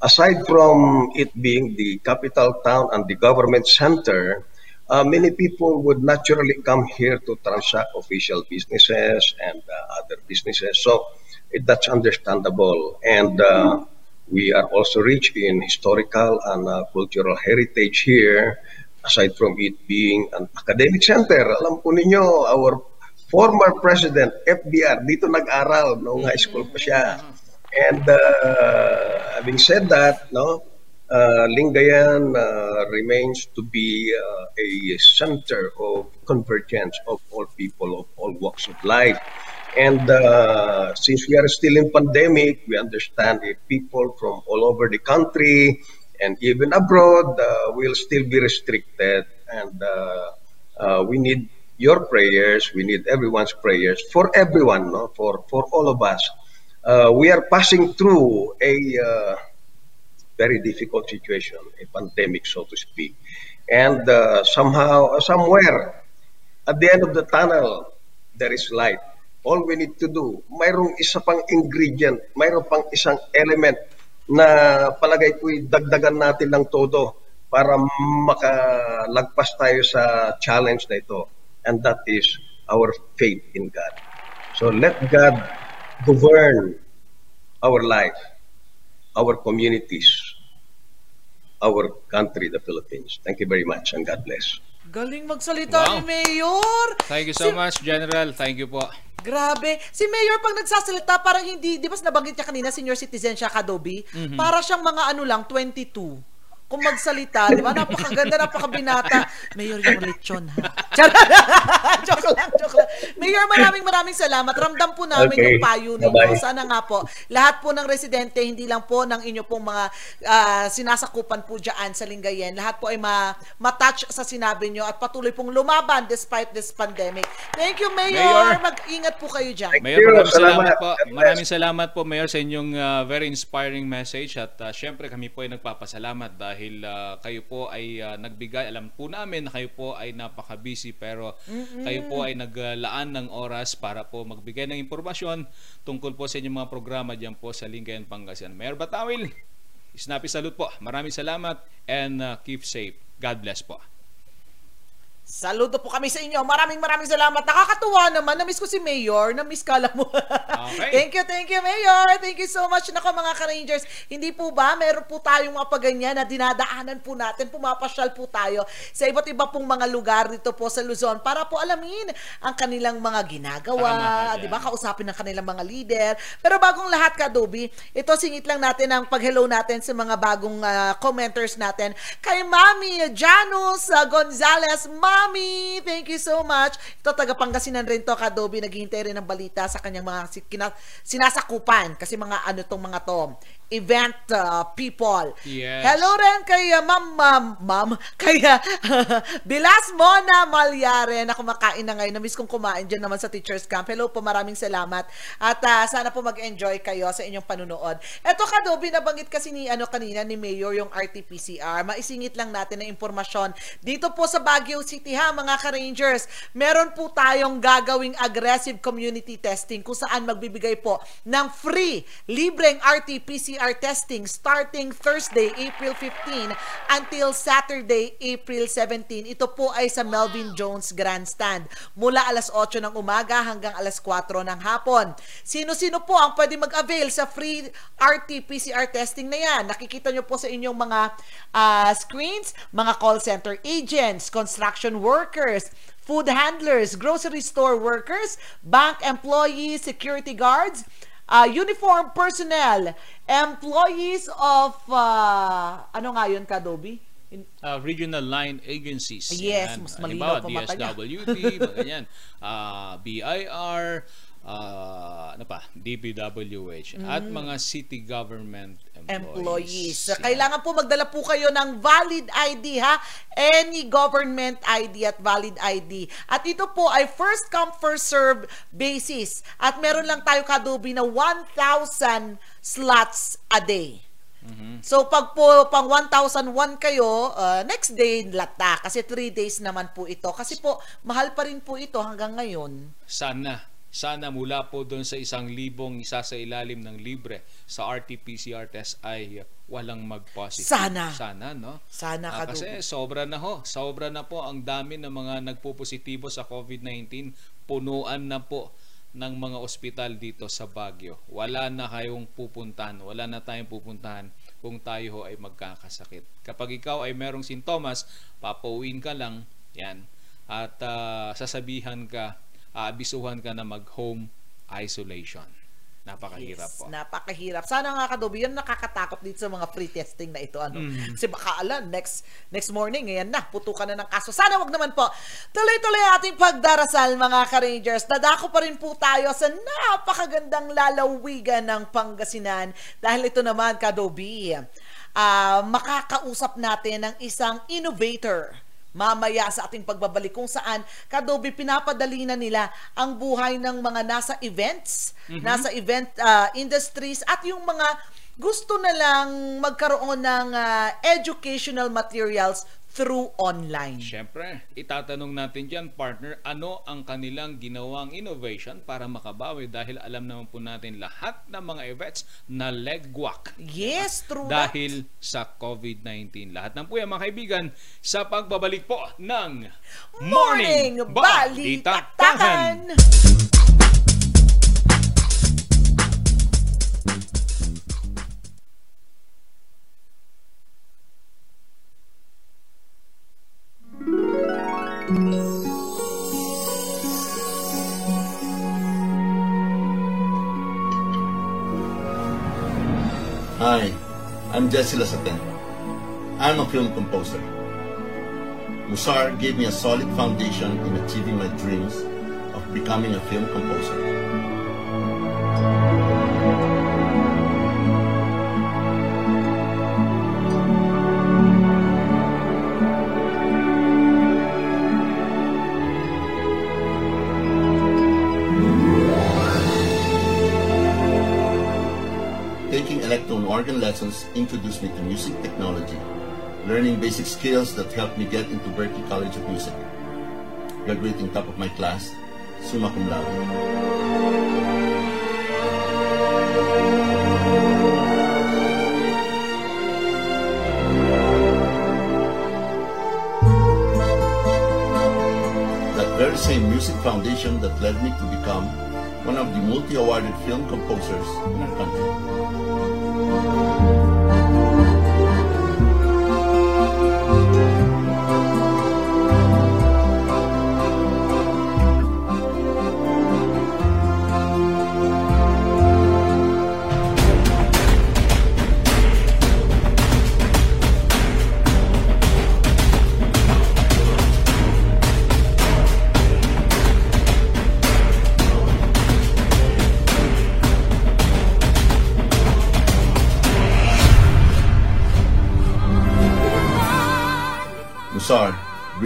Aside from it being the capital town and the government center, uh, many people would naturally come here to transact official businesses and uh, other businesses. So it, that's understandable. And uh, we are also rich in historical and uh, cultural heritage here, aside from it being an academic center. Alam po ninyo, our former president, FDR, dito nag-aral noong high school pa siya. And uh, having said that, no, uh, Lingayen uh, remains to be uh, a center of convergence of all people of all walks of life. And uh, since we are still in pandemic, we understand if people from all over the country and even abroad uh, will still be restricted. And uh, we need your prayers. We need everyone's prayers for everyone, no? for for all of us. We are passing through a very difficult situation, a pandemic, so to speak. And uh, somehow, somewhere, at the end of the tunnel, there is light. All we need to do, mayroong isa pang ingredient, mayroong pang isang element na palagay ko'y dagdagan natin ng todo para makalagpas tayo sa challenge na ito. And that is our faith in God. So let God govern our life, our communities, our country, the Philippines. Thank you very much and God bless. Galing magsalita Wow. ni Mayor. Thank you so Si- much, General. Thank you po. Grabe. Si Mayor pag nagsasalita, parang hindi, di ba nabanggit niya kanina, senior citizen siya, Kadobi? Mhm. Para siyang mga ano lang, 22. Kung magsalita, di ba? Napakaganda, napakabinata. Mayor yung lechon, ha? Joke lang, joke lang. Mayor, maraming maraming salamat. Ramdam po namin Okay. yung payo ninyo. Sana nga po, lahat po ng residente, hindi lang po ng inyo pong mga ah, sinasakupan po dyan sa Lingayen, lahat po ay ma- matouch sa sinabi nyo at patuloy pong lumaban despite this pandemic. Thank you, Mayor. Mayor. Mag-ingat po kayo dyan. Thank Mayor, you. maraming salamat, Salamat. po. Maraming salamat po, Mayor, sa inyong uh, very inspiring message. At uh, syempre, kami po ay nagpapasalamat dahil uh, kayo po ay uh, nagbigay. Alam po namin na kayo po ay napaka-busy pero kayo po ay naglaan ng oras para po magbigay ng impormasyon tungkol po sa inyong mga programa dyan po sa Lingayen, Pangasinan. Mayor Batawil, snappy salute po. Maraming salamat and uh, keep safe. God bless po. Saludo po kami sa inyo. Maraming maraming salamat. Nakakatuwa naman. Na-miss ko si Mayor. Na-miss ka lang mo. Okay. thank you, thank you, Mayor. Thank you so much. Nako mga ka-Rangers, hindi po ba, meron po tayong mga paganyan na dinadaanan po natin. Pumapasyal po tayo sa iba't iba pong mga lugar dito po sa Luzon para po alamin ang kanilang mga ginagawa. Ka Di ba? Kausapin ng kanilang mga leader. Pero bagong lahat, Kadobi, ito singit lang natin ang pag-hello natin sa mga bagong ah, commenters natin. Kay Mami Janus ah, Gonzalez. Mami, thank you so much. Ito, taga Pangasinan rin to, Kadobi. Naghihintay rin ng balita sa kanyang mga sinasakupan. Kasi mga ano tong mga to event ah, people. Yes. Hello rin kay uh, Ma'am, Ma'am, Ma'am, kay uh, Bilas Mona Malyare na kumakain na ngayon. Na-miss kong kumain dyan naman sa Teacher's Camp. Hello po, maraming salamat. At ah, sana po mag-enjoy kayo sa inyong panunood. Eto Kado, binabanggit kasi ni ano kanina ni Mayor yung RT-PCR. Maisingit lang natin na impormasyon dito po sa Baguio City City ha mga ka-Rangers. Meron po tayong gagawing aggressive community testing kung saan magbibigay po ng free libreng RT-PCR testing starting Thursday, April 15 until Saturday, April 17. Ito po ay sa Melvin Jones Grandstand mula alas 8 ng umaga hanggang alas 4 ng hapon. Sino-sino po ang pwede mag-avail sa free RT-PCR testing na yan? Nakikita nyo po sa inyong mga uh, screens, mga call center agents, construction workers, food handlers, grocery store workers, bank employees, security guards, uh, uniform personnel, employees of, uh, ano nga yun, Kadobi? uh, regional line agencies. Yes, Yan. mas malinaw pa mata. DSWD, mga ganyan. Uh, BIR, uh, ano pa, DPWH, at mga city government employees. employees. Yan. Kailangan po magdala po kayo ng valid ID ha. Any government ID at valid ID. At ito po ay first come first serve basis. At meron lang tayo kadubi na 1,000 slots a day. So pag po pang 1,001 kayo, uh, next day lata kasi 3 days naman po ito. Kasi po mahal pa rin po ito hanggang ngayon. Sana, sana mula po doon sa isang libong isa sa ilalim ng libre sa RT-PCR test ay walang mag-positive. Sana. Sana, no? Sana Ah, kadubi. kasi sobra na ho. Sobra na po ang dami ng mga nagpo-positibo sa COVID-19. Punuan na po ng mga ospital dito sa Baguio. Wala na kayong pupuntahan. Wala na tayong pupuntahan kung tayo ho ay magkakasakit. Kapag ikaw ay merong sintomas, papauwiin ka lang, yan. At ah, sasabihan ka, aabisuhan ka na mag-home isolation. Napakahirap Yes, po. Napakahirap. Sana nga kadobi, yan nakakatakot dito sa mga free testing na ito. Ano? Mm. Kasi baka alam, next, next morning, ngayon na, putukan na ng kaso. Sana wag naman po. Tuloy-tuloy ating pagdarasal, mga ka-Rangers. Dadako pa rin po tayo sa napakagandang lalawigan ng Pangasinan. Dahil ito naman, kadobi, ah, makakausap natin ng isang innovator mamaya sa ating pagbabalik kung saan kadobi pinapadali na nila ang buhay ng mga nasa events, nasa event uh, industries at yung mga gusto na lang magkaroon ng uh, educational materials through online. Siyempre, itatanong natin dyan, partner, ano ang kanilang ginawang innovation para makabawi dahil alam naman po natin lahat ng mga events na legwak Yes, true that. dahil sa COVID-19. Lahat ng po yan, mga kaibigan, sa pagbabalik po ng Morning Balitaktakan! Hi, I'm Jesse Lasaten. I'm a film composer. Musar gave me a solid foundation in achieving my dreams of becoming a film composer. Electron organ lessons introduced me to music technology, learning basic skills that helped me get into Berklee College of Music. Graduating top of my class, summa cum laude. That very same music foundation that led me to become one of the multi-awarded film composers in our country.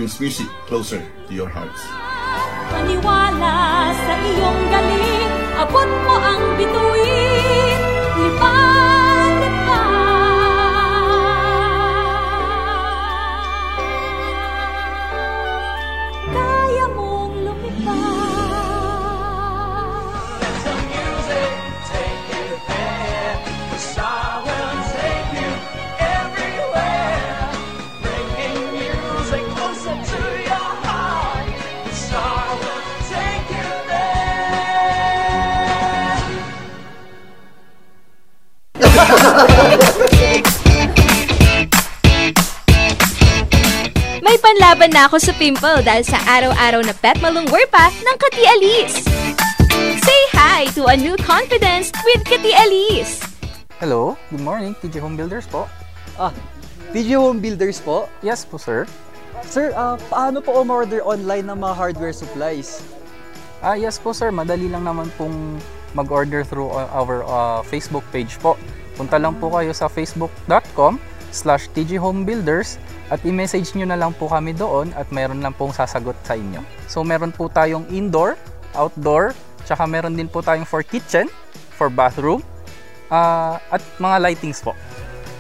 Brings music closer to your hearts. Maniwala sa iyong galing, abot mo ang bituin, panlaban na ako sa pimple dahil sa araw-araw na pet malungwer pa ng Kati Alice. Say hi to a new confidence with Kati Alice. Hello, good morning, TJ Home Builders po. Ah, Video Home Builders po. Yes po, sir. Sir, ah, paano po umorder online ng mga hardware supplies? Ah, yes po, sir. Madali lang naman pong mag-order through uh, our uh, Facebook page po. Punta lang po kayo sa facebook.com slash tghomebuilders at i-message nyo na lang po kami doon at meron lang pong sasagot sa inyo. So, meron po tayong indoor, outdoor, tsaka meron din po tayong for kitchen, for bathroom, ah, at mga lightings po.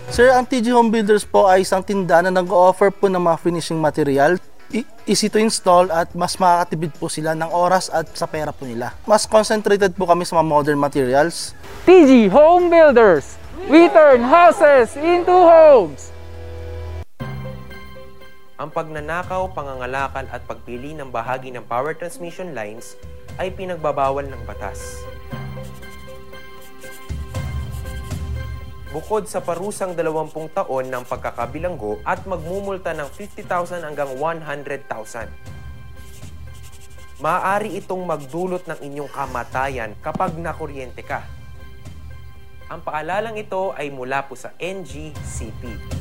Sir, ang TG Home Builders po ay isang tindahan na nag-offer po ng mga finishing material. I- easy to install at mas makakatipid po sila ng oras at sa pera po nila. Mas concentrated po kami sa mga modern materials. TG Home Builders! We turn houses into homes! Ang pagnanakaw, pangangalakal at pagpili ng bahagi ng power transmission lines ay pinagbabawal ng batas. Bukod sa parusang 20 taon ng pagkakabilanggo at magmumulta ng 50,000 hanggang 100,000. Maaari itong magdulot ng inyong kamatayan kapag nakuryente ka. Ang paalalang ito ay mula po sa NGCP.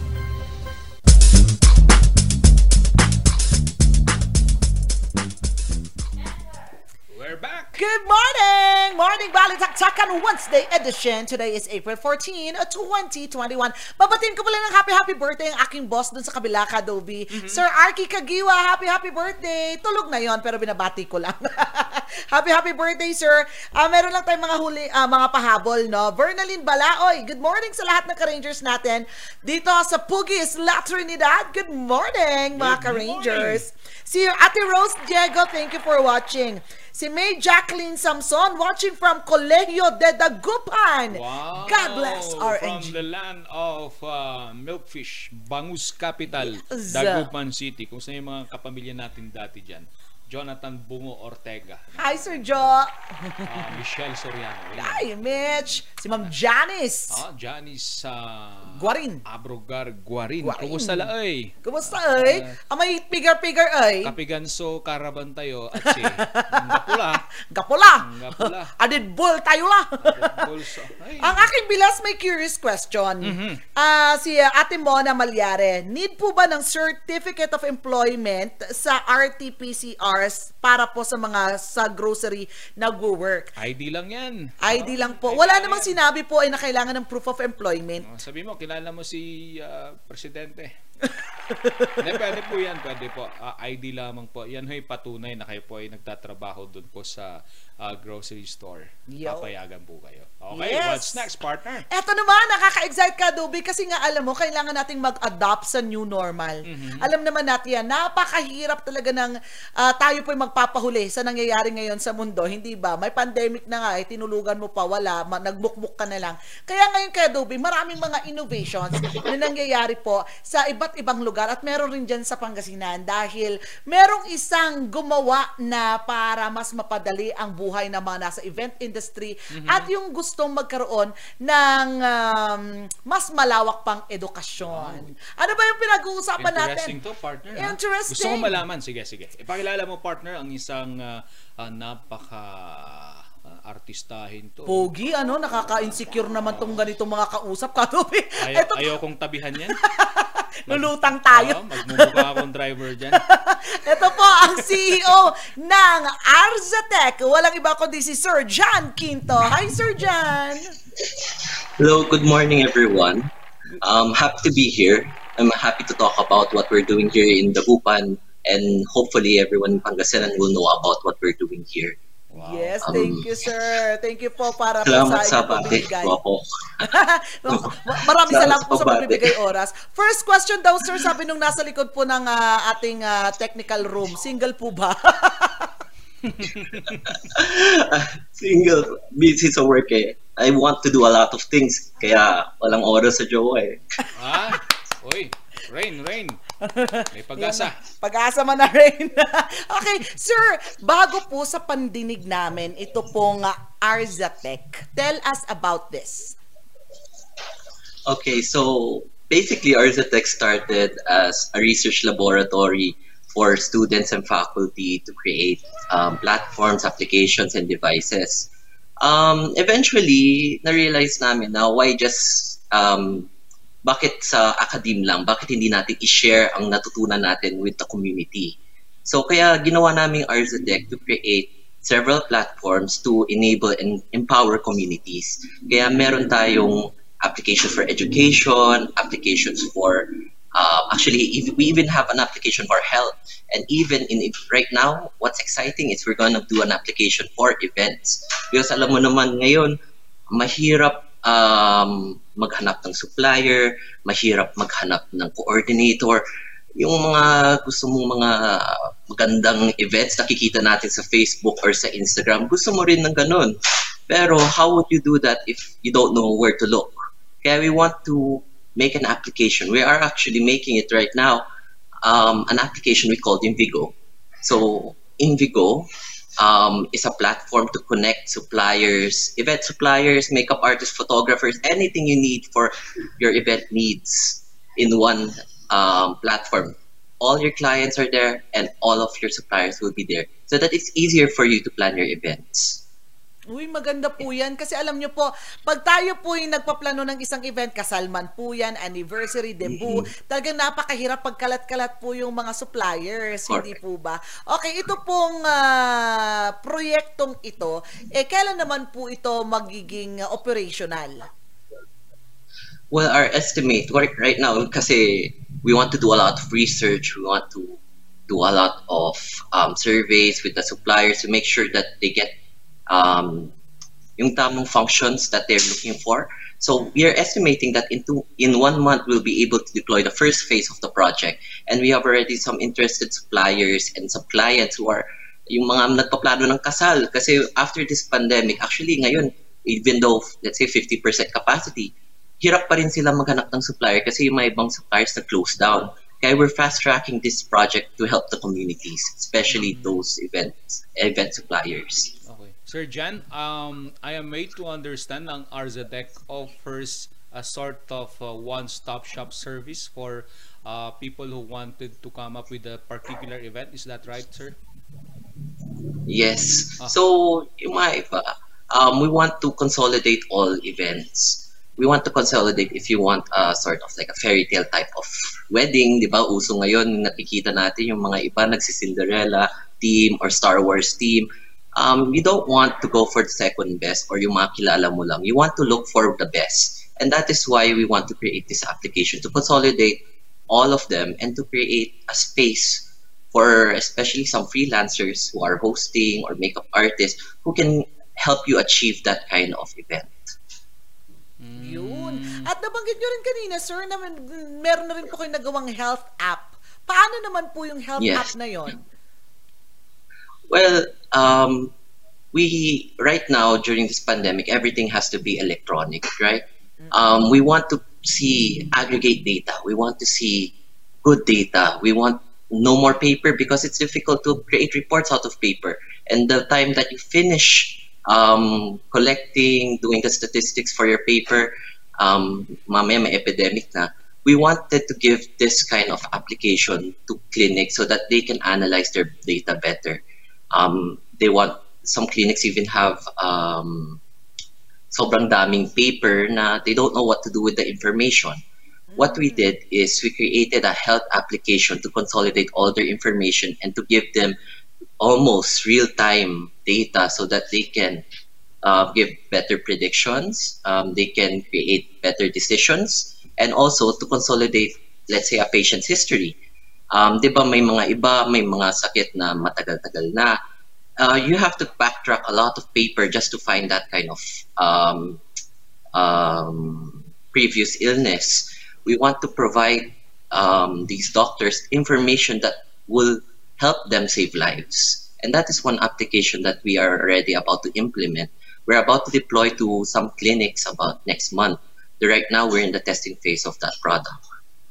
Good morning! Morning Balitaktakan Wednesday edition. Today is April 14, 2021. Babatiin ko pala ng happy happy birthday ang aking boss dun sa kabila, Kadobi. Sir Arky Kagiwa, happy happy birthday! Tulog na yon pero binabati ko lang. happy happy birthday, sir. Ah, meron lang tayong mga huli, ah, mga pahabol, no? Vernaline Balaoy, good morning sa lahat ng ka-rangers natin. Dito sa Pugis, La Trinidad, good morning, mga Good ka-rangers. Si Ate Rose Diego, thank you for watching. Si May Jacqueline Samson watching from Colegio de Dagupan. Wow! God bless From RNG. the land of uh, Milkfish, Bangus Capital, Yes. Dagupan City. Kung saan yung mga kapamilya natin dati dyan. Jonathan Bungo Ortega, Hi, Sir Jo. uh, Michelle Soriano. Hi, Mitch. Si Ma'am Janice. Ah, Janice sa Guarin. Abrogar Guarin. Guarin. Kumusta la ay? Kumusta, ay? Amay pigar-pigar, ay? Kapiganso Karaban tayo at si Napula. Gapula. Gapula. Adid bull tayo la. Ay. Ang aking bilas may curious question. Mm-hmm. Ah, si uh, Ate Mona Malyare, need po ba ng Certificate of Employment sa RT-PCRs para po sa mga sa grocery nagwo-work? ID lang yan. ID lang po. Wala namang sinabi po ay na kailangan ng proof of employment. Oh, sabi mo, kilala mo si ah, Presidente. Hindi, pwede po yan. Pwede po. Ah, ID lamang po. Yan ho'y patunay na kayo po ay nagtatrabaho doon po sa ah, grocery store. Yo. Papayagan po kayo. Okay, Yes. what's next, partner? Eto naman, nakaka-excite ka, Dubi, kasi nga alam mo, kailangan nating mag-adopt sa new normal. Alam naman natin yan, napakahirap talaga ng ah, tayo po'y magpapahuli sa nangyayari ngayon sa mundo, hindi ba? May pandemic na nga, eh, tinulugan mo pa, wala, ma- nagbukbuk ka na lang. Kaya ngayon kaya, Dubi, maraming mga innovations na nangyayari po sa iba't ibang lugar at meron rin dyan sa Pangasinan dahil merong isang gumawa na para mas mapadali ang buhay ng mga nasa event industry at yung gustong magkaroon ng um, mas malawak pang edukasyon. Ano ba yung pinag-uusapan natin? Interesting to, partner. ha? Interesting. Gusto ko malaman. Sige, sige. Ipakilala mo, partner, ang isang ah, ah, napaka artistahin to. Pogi, ano, nakaka-insecure naman tong ganitong mga kausap. Katubi, Ayaw, eto, ayaw kong tabihan yan. lulutang tayo. Oo, magmumukha akong driver dyan. Ito po ang CEO ng Arzatec. Walang iba kundi si Sir John Quinto. Hi, Sir John! Hello, good morning, everyone. Um, happy to be here. I'm happy to talk about what we're doing here in Dagupan, and hopefully, everyone in Pangasinan will know about what we're doing here. Yes, thank you, sir. Thank you po para po Salamat sa sa inyong pagbibigay. po ako. Maraming Salamat salamat po sa pagbibigay oras. First question daw, sir, sabi nung nasa likod po ng ah, ating ah, technical room, single po ba? Single, busy sa work eh. I want to do a lot of things, kaya walang oras sa jowa eh. ah, uy, Rain, Rain. May pag-asa. Pag-asa man na rin. okay, sir, bago po sa pandinig namin, ito pong uh, Arzatec. Tell us about this. Okay, so basically, Arzatech started as a research laboratory for students and faculty to create um, platforms, applications, and devices. Um, eventually, na-realize namin na why just um, bakit sa academe lang, bakit hindi natin i-share ang natutunan natin with the community. So kaya ginawa namin Arzatech to create several platforms to enable and empower communities. Kaya meron tayong application for education, applications for uh, actually we even have an application for health and even in right now what's exciting is we're gonna do an application for events because alam mo naman ngayon mahirap um, maghanap ng supplier mahirap maghanap ng coordinator yung mga gusto mong mga magandang events nakikita natin sa Facebook or sa Instagram gusto mo rin ng ganun pero how would you do that if you don't know where to look kaya we want to make an application. We are actually making it right now, um, an application we called Invigo. So Invigo um, is a platform to connect suppliers, event suppliers, makeup artists, photographers, anything you need for your event needs in one um, platform. All your clients are there and all of your suppliers will be there so that it's easier for you to plan your events. Uy, maganda po yan. Kasi alam nyo po, pag tayo po yung nagpaplano ng isang event, kasalman po yan, anniversary, debut, mm-hmm. talagang napakahirap pagkalat-kalat po yung mga suppliers, Correct. hindi po ba? Okay, ito pong uh, proyektong ito, eh, kailan naman po ito magiging uh, operational? Well, our estimate right now, kasi we want to do a lot of research, we want to do a lot of um, surveys with the suppliers to make sure that they get um, yung tamang functions that they're looking for. So we are estimating that in, two, in one month, we'll be able to deploy the first phase of the project. And we have already some interested suppliers and some clients who are yung mga nagpaplano ng kasal. Kasi after this pandemic, actually ngayon, even though, let's say, 50% capacity, hirap pa rin sila maghanap ng supplier kasi yung mga ibang suppliers na close down. Kaya we're fast-tracking this project to help the communities, especially those events, event suppliers. Sir Jan, um, I am made to understand ang Arzadec offers a sort of a one-stop shop service for uh, people who wanted to come up with a particular event. Is that right, sir? Yes. Ah. So, iba, um, we want to consolidate all events. We want to consolidate if you want a sort of like a fairy tale type of wedding, di ba? Uso ngayon, nakikita natin yung mga iba nagsi-Cinderella team or Star Wars team um, you don't want to go for the second best or yung mga kilala mo lang. You want to look for the best. And that is why we want to create this application to consolidate all of them and to create a space for especially some freelancers who are hosting or makeup artists who can help you achieve that kind of event. Yun. At nabanggit nyo rin kanina, sir, na meron na rin po kayo nagawang health app. Paano naman po yung health yes. app na yon? Well, um, we right now during this pandemic, everything has to be electronic, right? Um, we want to see aggregate data. We want to see good data. We want no more paper because it's difficult to create reports out of paper. And the time that you finish um, collecting, doing the statistics for your paper, um, mamaya may epidemic na, we wanted to give this kind of application to clinics so that they can analyze their data better. Um, they want some clinics even have um, sobrang daming paper na they don't know what to do with the information. What we did is we created a health application to consolidate all their information and to give them almost real-time data so that they can uh, give better predictions, um, they can create better decisions, and also to consolidate, let's say, a patient's history. Um, di ba may mga iba, may mga sakit na matagal-tagal na. Uh, you have to backtrack a lot of paper just to find that kind of um, um, previous illness. We want to provide um, these doctors information that will help them save lives. And that is one application that we are already about to implement. We're about to deploy to some clinics about next month. Right now, we're in the testing phase of that product.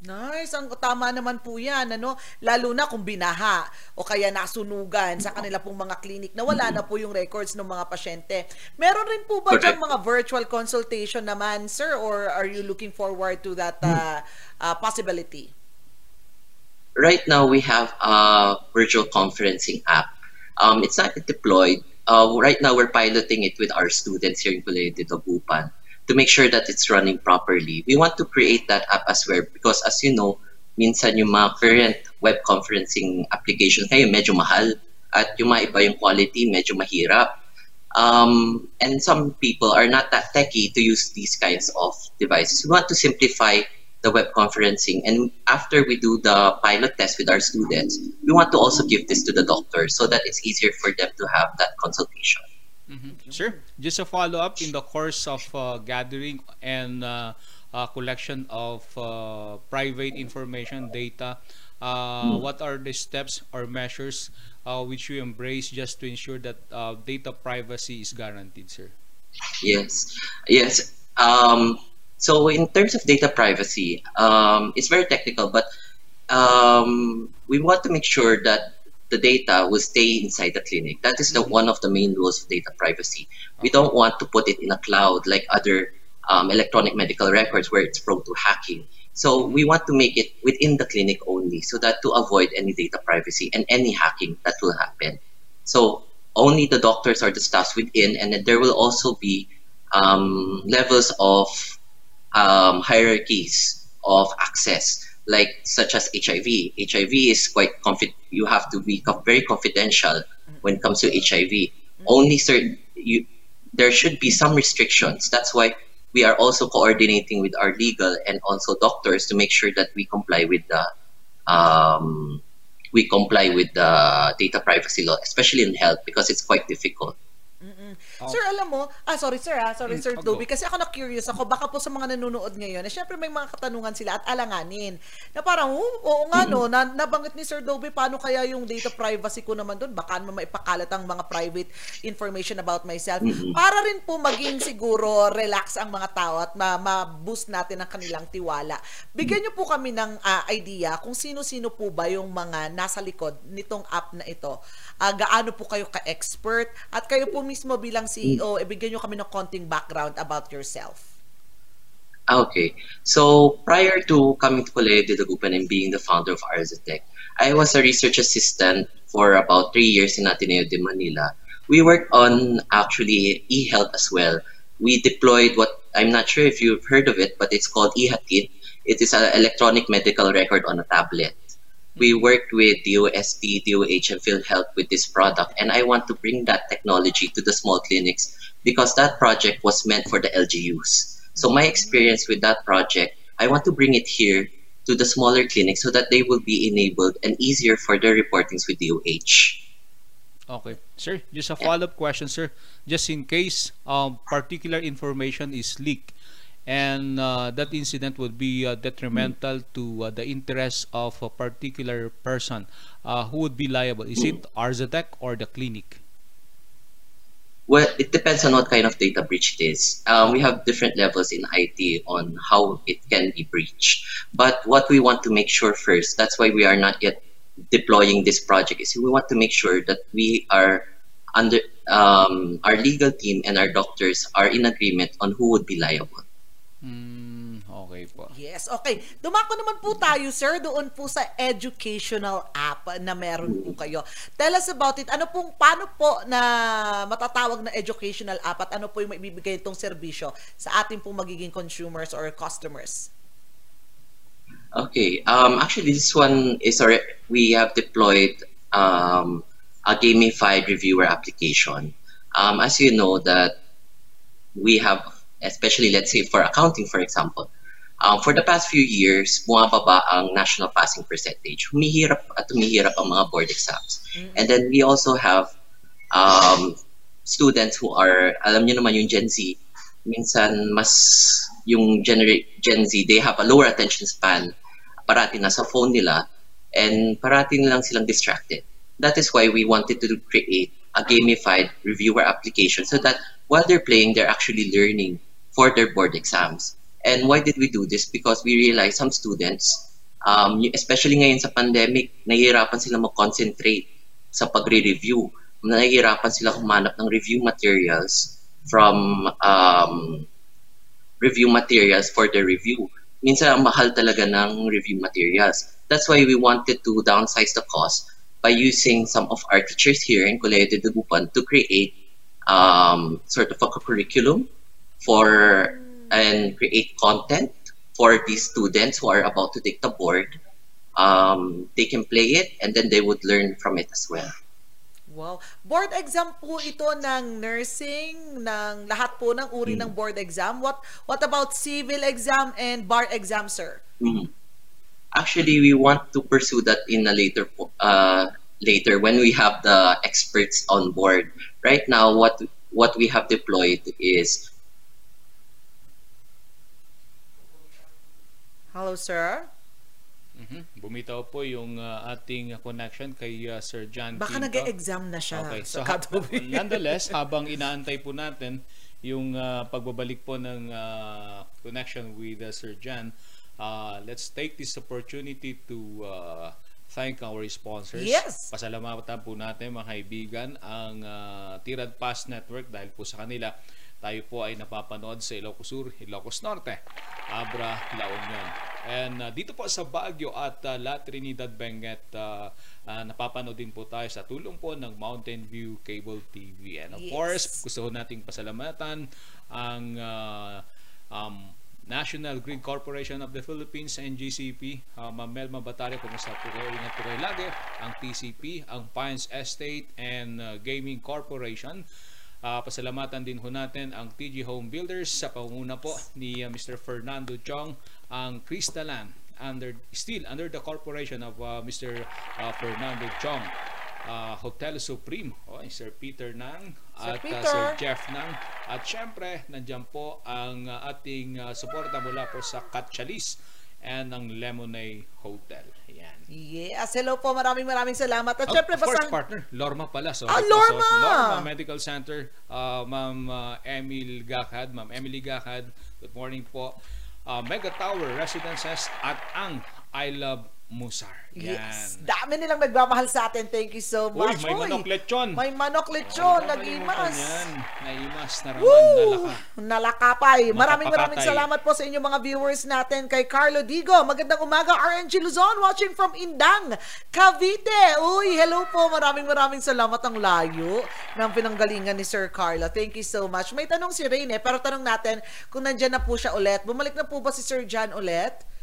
Nice, ang tama naman po 'yan, ano? Lalo na kung binaha o kaya nasunugan sa kanila pong mga clinic na wala na po yung records ng mga pasyente. Meron rin po ba diyang mga virtual consultation naman, sir, or are you looking forward to that uh, uh, possibility? right now we have a virtual conferencing app. Um, it's not yet deployed. Uh, right now we're piloting it with our students here in Colegio de Dagupan to make sure that it's running properly. We want to create that app as well because as you know, minsan yung mga current web conferencing applications ngayon medyo mahal at yung mga iba yung quality medyo mahirap. Um, and some people are not that techy to use these kinds of devices. We want to simplify the web conferencing. And after we do the pilot test with our students, we want to also give this to the doctors so that it's easier for them to have that consultation. Mhm. Sir, just a follow-up in the course of uh, gathering and uh, uh, collection of uh, private information data, uh, Hmm. what are the steps or measures uh, which you embrace just to ensure that uh, data privacy is guaranteed, sir? Yes, yes. Um, so in terms of data privacy, um, it's very technical, but um, we want to make sure that the data will stay inside the clinic. That is the one of the main rules of data privacy. We don't want to put it in a cloud like other um, electronic medical records where it's prone to hacking. So we want to make it within the clinic only, so that to avoid any data privacy and any hacking that will happen. So only the doctors or the staffs within, and then there will also be um, levels of um, hierarchies of access, like such as HIV. HIV is quite confi- You have to be very confidential when it comes to HIV. Only certain you, there should be some restrictions. That's why we are also coordinating with our legal and also doctors to make sure that we comply with the um, we comply with the data privacy law, especially in health, because it's quite difficult. Sir, alam mo, ah sorry sir ah, sorry Mm, Sir oh, Toby, go. kasi ako na-curious ako, baka po sa mga nanonood ngayon, na syempre may mga katanungan sila at alanganin. Na parang, oh, oo nga no, na, nabanggit ni Sir Toby, paano kaya yung data privacy ko naman doon? Baka naman maipakalat ang mga private information about myself. Mhm. Para rin po maging siguro relax ang mga tao at ma- ma-boost natin ang kanilang tiwala. Bigyan niyo po kami ng ah, idea kung sino-sino po ba yung mga nasa likod nitong app na ito. Ah, gaano po kayo ka-expert at kayo po mismo bilang CEO, ibigyan niyo kami ng konting background about yourself. Okay. So prior to coming to Colegio de Dagupan and being the founder of Arzatech, I was a research assistant for about three years in Ateneo de Manila. We worked on actually e-health as well. We deployed what I'm not sure if you've heard of it, but it's called eHatit. It is an electronic medical record on a tablet. We worked with DOST, DOH, and PhilHealth with this product, and I want to bring that technology to the small clinics because that project was meant for the LGUs. So my experience with that project, I want to bring it here to the smaller clinics so that they will be enabled and easier for their reportings with DOH. Okay. Sir, just a follow-up question, sir. Just in case um, particular information is leaked and uh, that incident would be uh, detrimental to uh, the interests of a particular person, uh, who would be liable? Is it Arzatec or the clinic? Well, it depends on what kind of data breach it is. Um, we have different levels in IT on how it can be breached. But what we want to make sure first, that's why we are not yet deploying this project, is we want to make sure that we are under um, our legal team and our doctors are in agreement on who would be liable. Yes, okay. Dumako naman po tayo, sir, doon po sa educational app na meron po kayo. Tell us about it. Ano pong, paano po na matatawag na educational app at ano po yung maibibigay itong serbisyo sa ating pong magiging consumers or customers? Okay. Um, actually, this one is our, we have deployed um, a gamified reviewer application. Um, as you know that we have, especially let's say for accounting, for example, um, for the past few years, bumababa ang national passing percentage. Humihirap at humihirap ang mga board exams. And then we also have um, students who are, alam niyo naman yung Gen Z, minsan mas yung genera- Gen Z, they have a lower attention span. Parati nasa phone nila and parati nilang silang distracted. That is why we wanted to create a gamified reviewer application so that while they're playing, they're actually learning for their board exams. And why did we do this? Because we realized some students Um, especially ngayon sa pandemic, nahihirapan sila mag-concentrate sa pagre-review. Nahihirapan sila humanap ng review materials from um, review materials for the review. Minsan ang mahal talaga ng review materials. That's why we wanted to downsize the cost by using some of our teachers here in Colegio de Dagupan to create um, sort of a curriculum for and create content for these students who are about to take the board. Um, they can play it and then they would learn from it as well. Wow. Board exam po ito ng nursing, ng lahat po ng uri ng board exam. What what about civil exam and bar exam, sir? Mhm. Actually, we want to pursue that in a later uh, later when we have the experts on board. Right now, what what we have deployed is Hello, sir. Mhm. Bumitaw po yung uh, ating connection kay uh, Sir John Baka nag-exam na siya Okay, so Katobi. nonetheless, habang inaantay po natin yung uh, pagbabalik po ng uh, connection with uh, Sir John, uh, let's take this opportunity to uh, thank our sponsors. Yes. Pasalamatan po natin mga kaibigan ang uh, Tirad Pass Network dahil po sa kanila tayo po ay napapanood sa Ilocos Sur, Ilocos Norte, Abra, La Union. And uh, dito po sa Baguio at uh, La Trinidad Benguet, uh, uh, napapanood din po tayo sa tulong po ng Mountain View Cable TV. And of Yes. course, gusto ko nating pasalamatan ang uh, um, National Grid Corporation of the Philippines, NGCP, uh, Ma'am Melma Batare, kumusta po kayo? Ingat po kayo lagi. Ang TCP, ang Pines Estate and uh, Gaming Corporation. Uh, pasalamatan din ho natin ang TG Home Builders sa pangunguna po ni uh, Mr. Fernando Chong, ang Cristalan, under, still under the corporation of uh, Mr. Uh, Fernando Chong. Uh, Hotel Supreme, oh, Sir Peter Nang Sir at uh, Peter. Sir Jeff Nang. At syempre, nandiyan po ang uh, ating uh, suporta mula po sa Katchalis and ang Lemonade Hotel. Yan. Yes, hello po. Maraming maraming salamat. At Oh, syempre, of course, basang... partner. Lorma pala. Sorry Ah. Lorma! So, Lorma Medical Center. Uh, Ma'am uh, Emil Gakad. Ma'am Emily Gakad. Good morning po. Uh, Mega Tower Residences at ang I Love Musar. Yan. Yes, dami nilang nagmamahal sa atin. Thank you so Uy, much. may Uy, manok lechon. May manok lechon. Huwag Nag-imas. Naimas na raman. Woo! Nalaka. Nalakapay. Maraming maraming salamat po sa inyong mga viewers natin. Kay Carlo Digo, magandang umaga. RNG Luzon, watching from Indang, Cavite. Uy, hello po. Maraming maraming salamat ang layo ng pinanggalingan ni Sir Carlo. Thank you so much. May tanong si Rene, pero tanong natin kung nandyan na po siya ulit. Bumalik na po ba si Sir John ulit?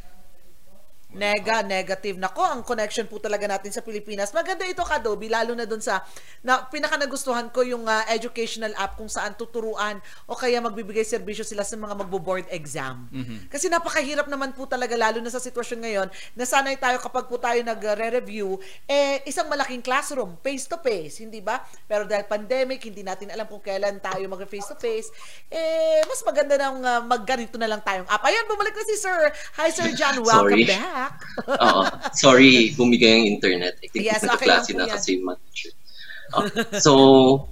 Nega, negative. Nako, ang connection po talaga natin sa Pilipinas. Maganda ito, Kadobi, lalo na dun sa, na, pinaka nagustuhan ko yung ah, educational app kung saan tuturuan o kaya magbibigay serbisyo sila sa mga magbo-board exam. Kasi napakahirap naman po talaga, lalo na sa sitwasyon ngayon, na sanay tayo kapag po tayo nagre-review, eh, isang malaking classroom, face-to-face, hindi ba? Pero dahil pandemic, hindi natin alam kung kailan tayo mag-face-to-face, eh, mas maganda nang uh, magganito na lang tayong app. Ayan, bumalik na si Sir. Hi, Sir John. Welcome Sorry. back. Oo. Sorry, bumigay ang internet. I think Yes, okay klase na kasi yung teacher. Oh, so,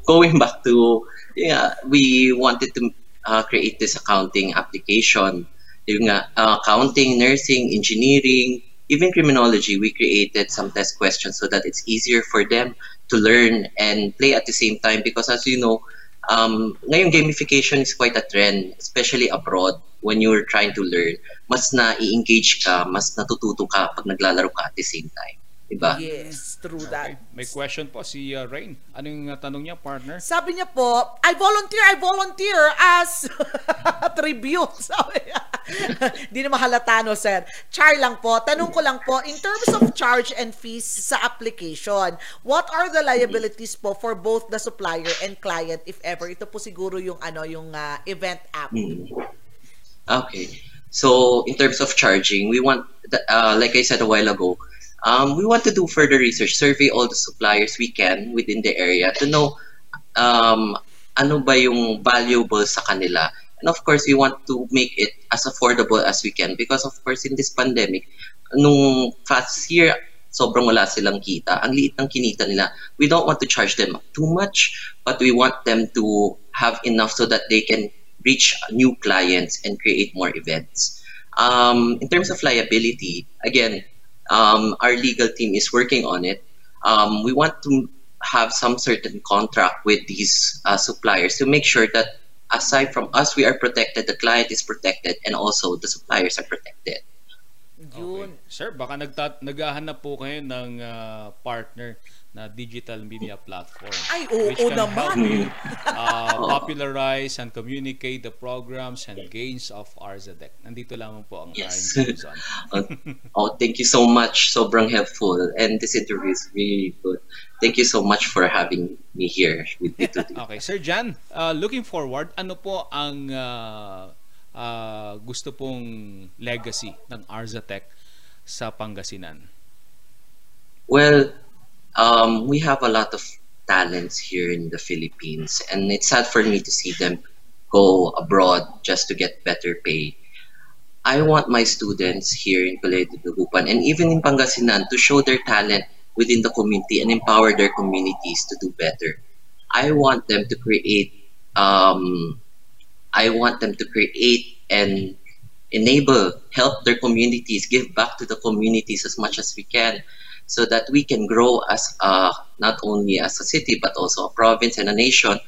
going back to, yeah, we wanted to uh, create this accounting application. Yung nga, uh, accounting, nursing, engineering, even criminology, we created some test questions so that it's easier for them to learn and play at the same time because as you know, um, ngayon gamification is quite a trend, especially abroad when you're trying to learn. Mas na-engage ka, mas natututo ka pag naglalaro ka at the same time. Diba? Yes, true that. May question po si uh, Rain. Ano yung uh, tanong niya, partner? Sabi niya po, I volunteer, I volunteer as tribute. Sabi niya. Di na mahalata, no, sir. Char lang po. Tanong ko lang po, in terms of charge and fees sa application, what are the liabilities po for both the supplier and client if ever? Ito po siguro yung ano yung uh, event app. Mm. Okay. So in terms of charging, we want, the- uh, like I said a while ago, um, we want to do further research, survey all the suppliers we can within the area to know um, ano ba yung valuable sa kanila. And of course, we want to make it as affordable as we can because of course in this pandemic, nung last year, sobrang wala silang kita. Ang liit ng kinita nila. We don't want to charge them too much, but we want them to have enough so that they can reach new clients and create more events. Um, in terms of liability, again, Um, our legal team is working on it. Um, we want to have some certain contract with these uh, suppliers to make sure that aside from us, we are protected, the client is protected, and also the suppliers are protected. Yun. Sir, baka nagtat naghahanap po kayo ng ah, partner na digital media platform. Ay, oo which can naman. help you uh, popularize and communicate the programs and gains of RZDEC. Nandito lamang po ang Yes. Luzon. Uh, oh, thank you so much. Sobrang helpful. And this interview is really good. Thank you so much for having me here with you today. Okay, Sir Jan, uh, looking forward, ano po ang uh, uh, gusto pong legacy ng Arzatech sa Pangasinan? Well, um, we have a lot of talents here in the Philippines, and it's sad for me to see them go abroad just to get better pay. I want my students here in Colegio and even in Pangasinan to show their talent within the community and empower their communities to do better. I want them to create um, I want them to create and enable, help their communities, give back to the communities as much as we can, so that we can grow as a, not only as a city but also a province and a nation,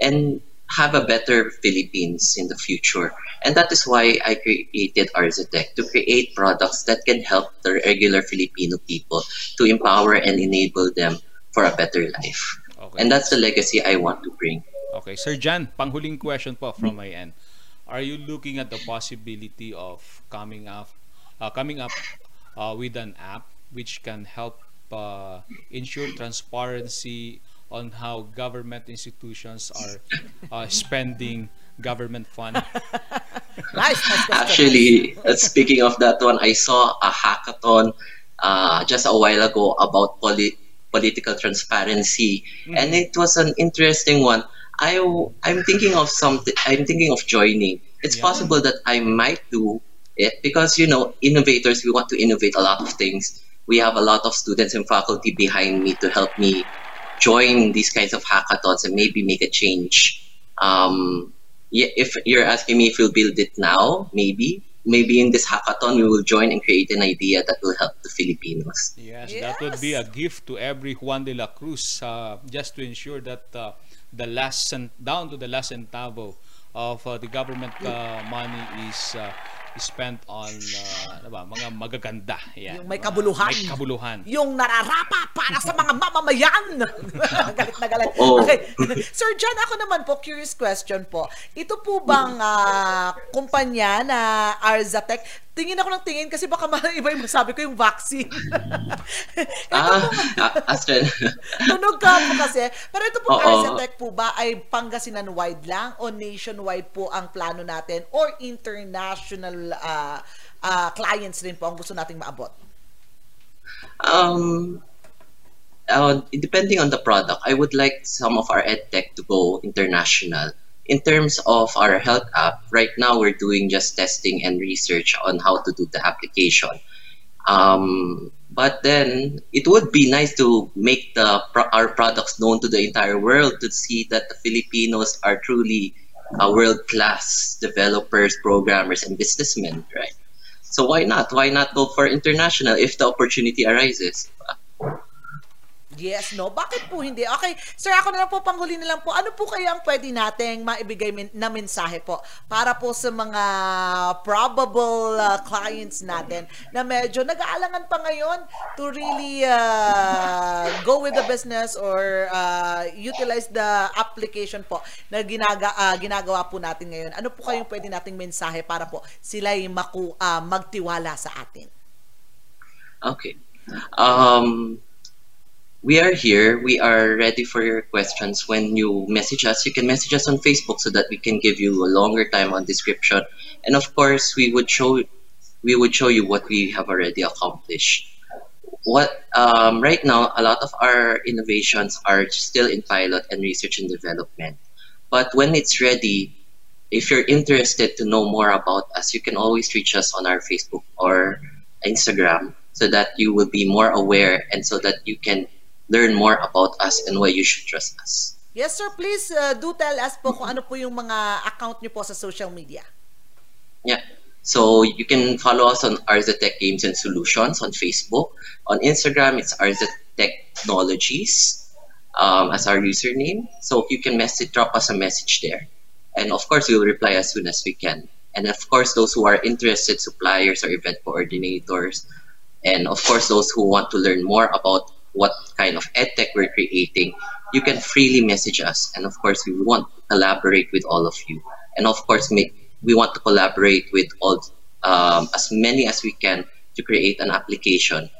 and have a better Philippines in the future. And that is why I created Arzatech to create products that can help the regular Filipino people to empower and enable them for a better life. Okay. And that's the legacy I want to bring. Okay, Sir Jan, panghuling question po from my end. Are you looking at the possibility of coming up uh, coming up uh, with an app which can help uh, ensure transparency on how government institutions are uh, spending government fund? Nice, nice. Actually, uh, speaking of that one, I saw a hackathon uh, just a while ago about poli- political transparency, and it was an interesting one. I I'm thinking of something. I'm thinking of joining. It's possible that I might do it because you know, innovators. We want to innovate a lot of things. We have a lot of students and faculty behind me to help me join these kinds of hackathons and maybe make a change. Um, if you're asking me if we'll build it now, maybe. Maybe in this hackathon we will join and create an idea that will help the Filipinos. Yes, that would be a gift to every Juan de la Cruz uh, just to ensure that uh, the last cent, down to the last centavo of uh, the government uh, money is uh, spent on uh, ano ba, mga magaganda. Yan. Yung may kabuluhan. May kabuluhan. Yung nararapa para sa mga mamamayan. galit na galit. Oo. Okay. Sir John, ako naman po, curious question po. Ito po bang ah, kumpanya na Arzatech, tingin ako ng tingin kasi baka iba yung masabi ko yung vaccine. Ah, Astrid. Tunog ka po kasi. Pero ito po Oo. Arzatech po ba ay Pangasinan wide lang o nationwide po ang plano natin or international ah, ah, clients rin po ang gusto nating maabot? Um, uh, depending on the product, I would like some of our edtech to go international. In terms of our health app, right now we're doing just testing and research on how to do the application. Um, but then it would be nice to make the our products known to the entire world to see that the Filipinos are truly uh, world class developers, programmers, and businessmen, right? So why not? Why not go for international if the opportunity arises? Yes, no? Bakit po hindi? Okay, sir, ako na lang po, panghuli na lang po. Ano po kaya ang pwede nating maibigay min- na mensahe po para po sa mga probable uh, clients natin na medyo nag-aalangan pa ngayon to really uh, go with the business or uh, utilize the application po na ginaga, uh, ginagawa po natin ngayon. Ano po kayong pwede nating mensahe para po sila maku, uh, magtiwala sa atin? Okay. Um, we are here. We are ready for your questions. When you message us, you can message us on Facebook so that we can give you a longer time on description. And of course, we would show we would show you what we have already accomplished. What um, right now, a lot of our innovations are still in pilot and research and development. But when it's ready, if you're interested to know more about us, you can always reach us on our Facebook or Instagram so that you will be more aware and so that you can learn more about us and why you should trust us. Yes, sir. Please uh, do tell us po kung ano po yung mga account niyo po sa social media. Yeah. So you can follow us on Arzatech Games and Solutions on Facebook. On Instagram, it's Arzatech Technologies um, as our username. So you can message, drop us a message there. And of course, we'll reply as soon as we can. And of course, those who are interested, suppliers or event coordinators, and of course, those who want to learn more about what kind of edtech we're creating, you can freely message us. And of course, we want to collaborate with all of you. And of course, we want to collaborate with all um, as many as we can to create an application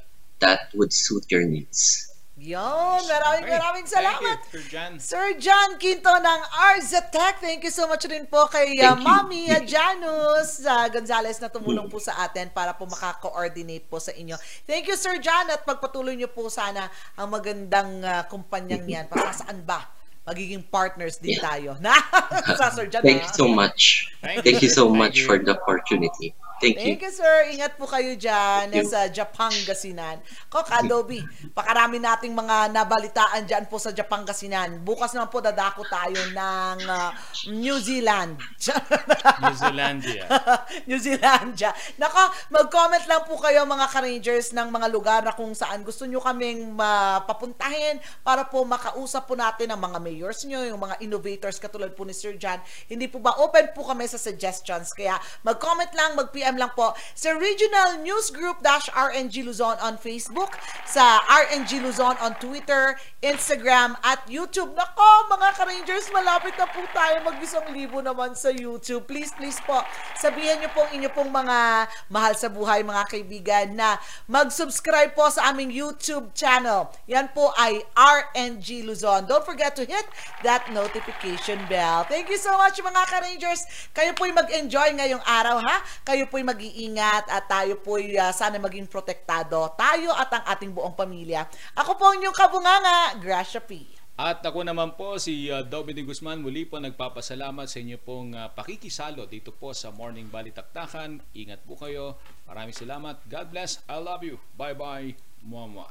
that would suit your needs. Yon, maraming maraming salamat. you, Sir Jan. Sir John Quinto ng Arzatech. Thank you so much rin po kay uh. Mami uh, Janus uh, Gonzales na tumulong po sa atin para po maka-coordinate po sa inyo. Thank you Sir John at pagpatuloy niyo po sana ang magandang uh, kumpanyang yan. Para saan ba? Magiging partners din Yeah. tayo. Na, sa Sir John. Thank ah. you so much. Thank you, Thank you sir. so Thank much you. for the opportunity. Thank you. Thank you, sir. Ingat po kayo dyan Thank you. sa Japangasinan. Ko, Kadobi, pakarami nating mga nabalitaan dyan po sa Japangasinan. Bukas naman po dadako tayo ng ah, New Zealand. New Zealandia. New Zealandia. Nako, mag-comment lang po kayo mga ka-rangers ng mga lugar na kung saan gusto nyo kaming mapapuntahin para po makausap po natin ang mga mayors nyo, yung mga innovators katulad po ni Sir John. Hindi po ba open po kami sa suggestions. Kaya mag-comment lang, mag-PM lang po sa Regional News Group dash RNG Luzon on Facebook, sa RNG Luzon on Twitter, Instagram, at YouTube. Nako, mga ka-rangers, malapit na po tayo mag-isang libo naman sa YouTube. Please, please po, sabihin niyo pong inyo pong mga mahal sa buhay, mga kaibigan, na mag-subscribe po sa aming YouTube channel. Yan po ay RNG Luzon. Don't forget to hit that notification bell. Thank you so much, mga ka-rangers. Kayo po'y mag-enjoy ngayong araw, ha? Kayo po'y mag-iingat at tayo po'y ah, sana maging protektado. Tayo at ang ating buong pamilya. Ako po ang inyong kabunganga, Gracia P. At ako naman po si uh, de Guzman muli po nagpapasalamat sa inyo pong uh, pakikisalo dito po sa Morning Balitaktakan. Ingat po kayo. Maraming salamat. God bless. I love you. Bye-bye. Mwah-mwah.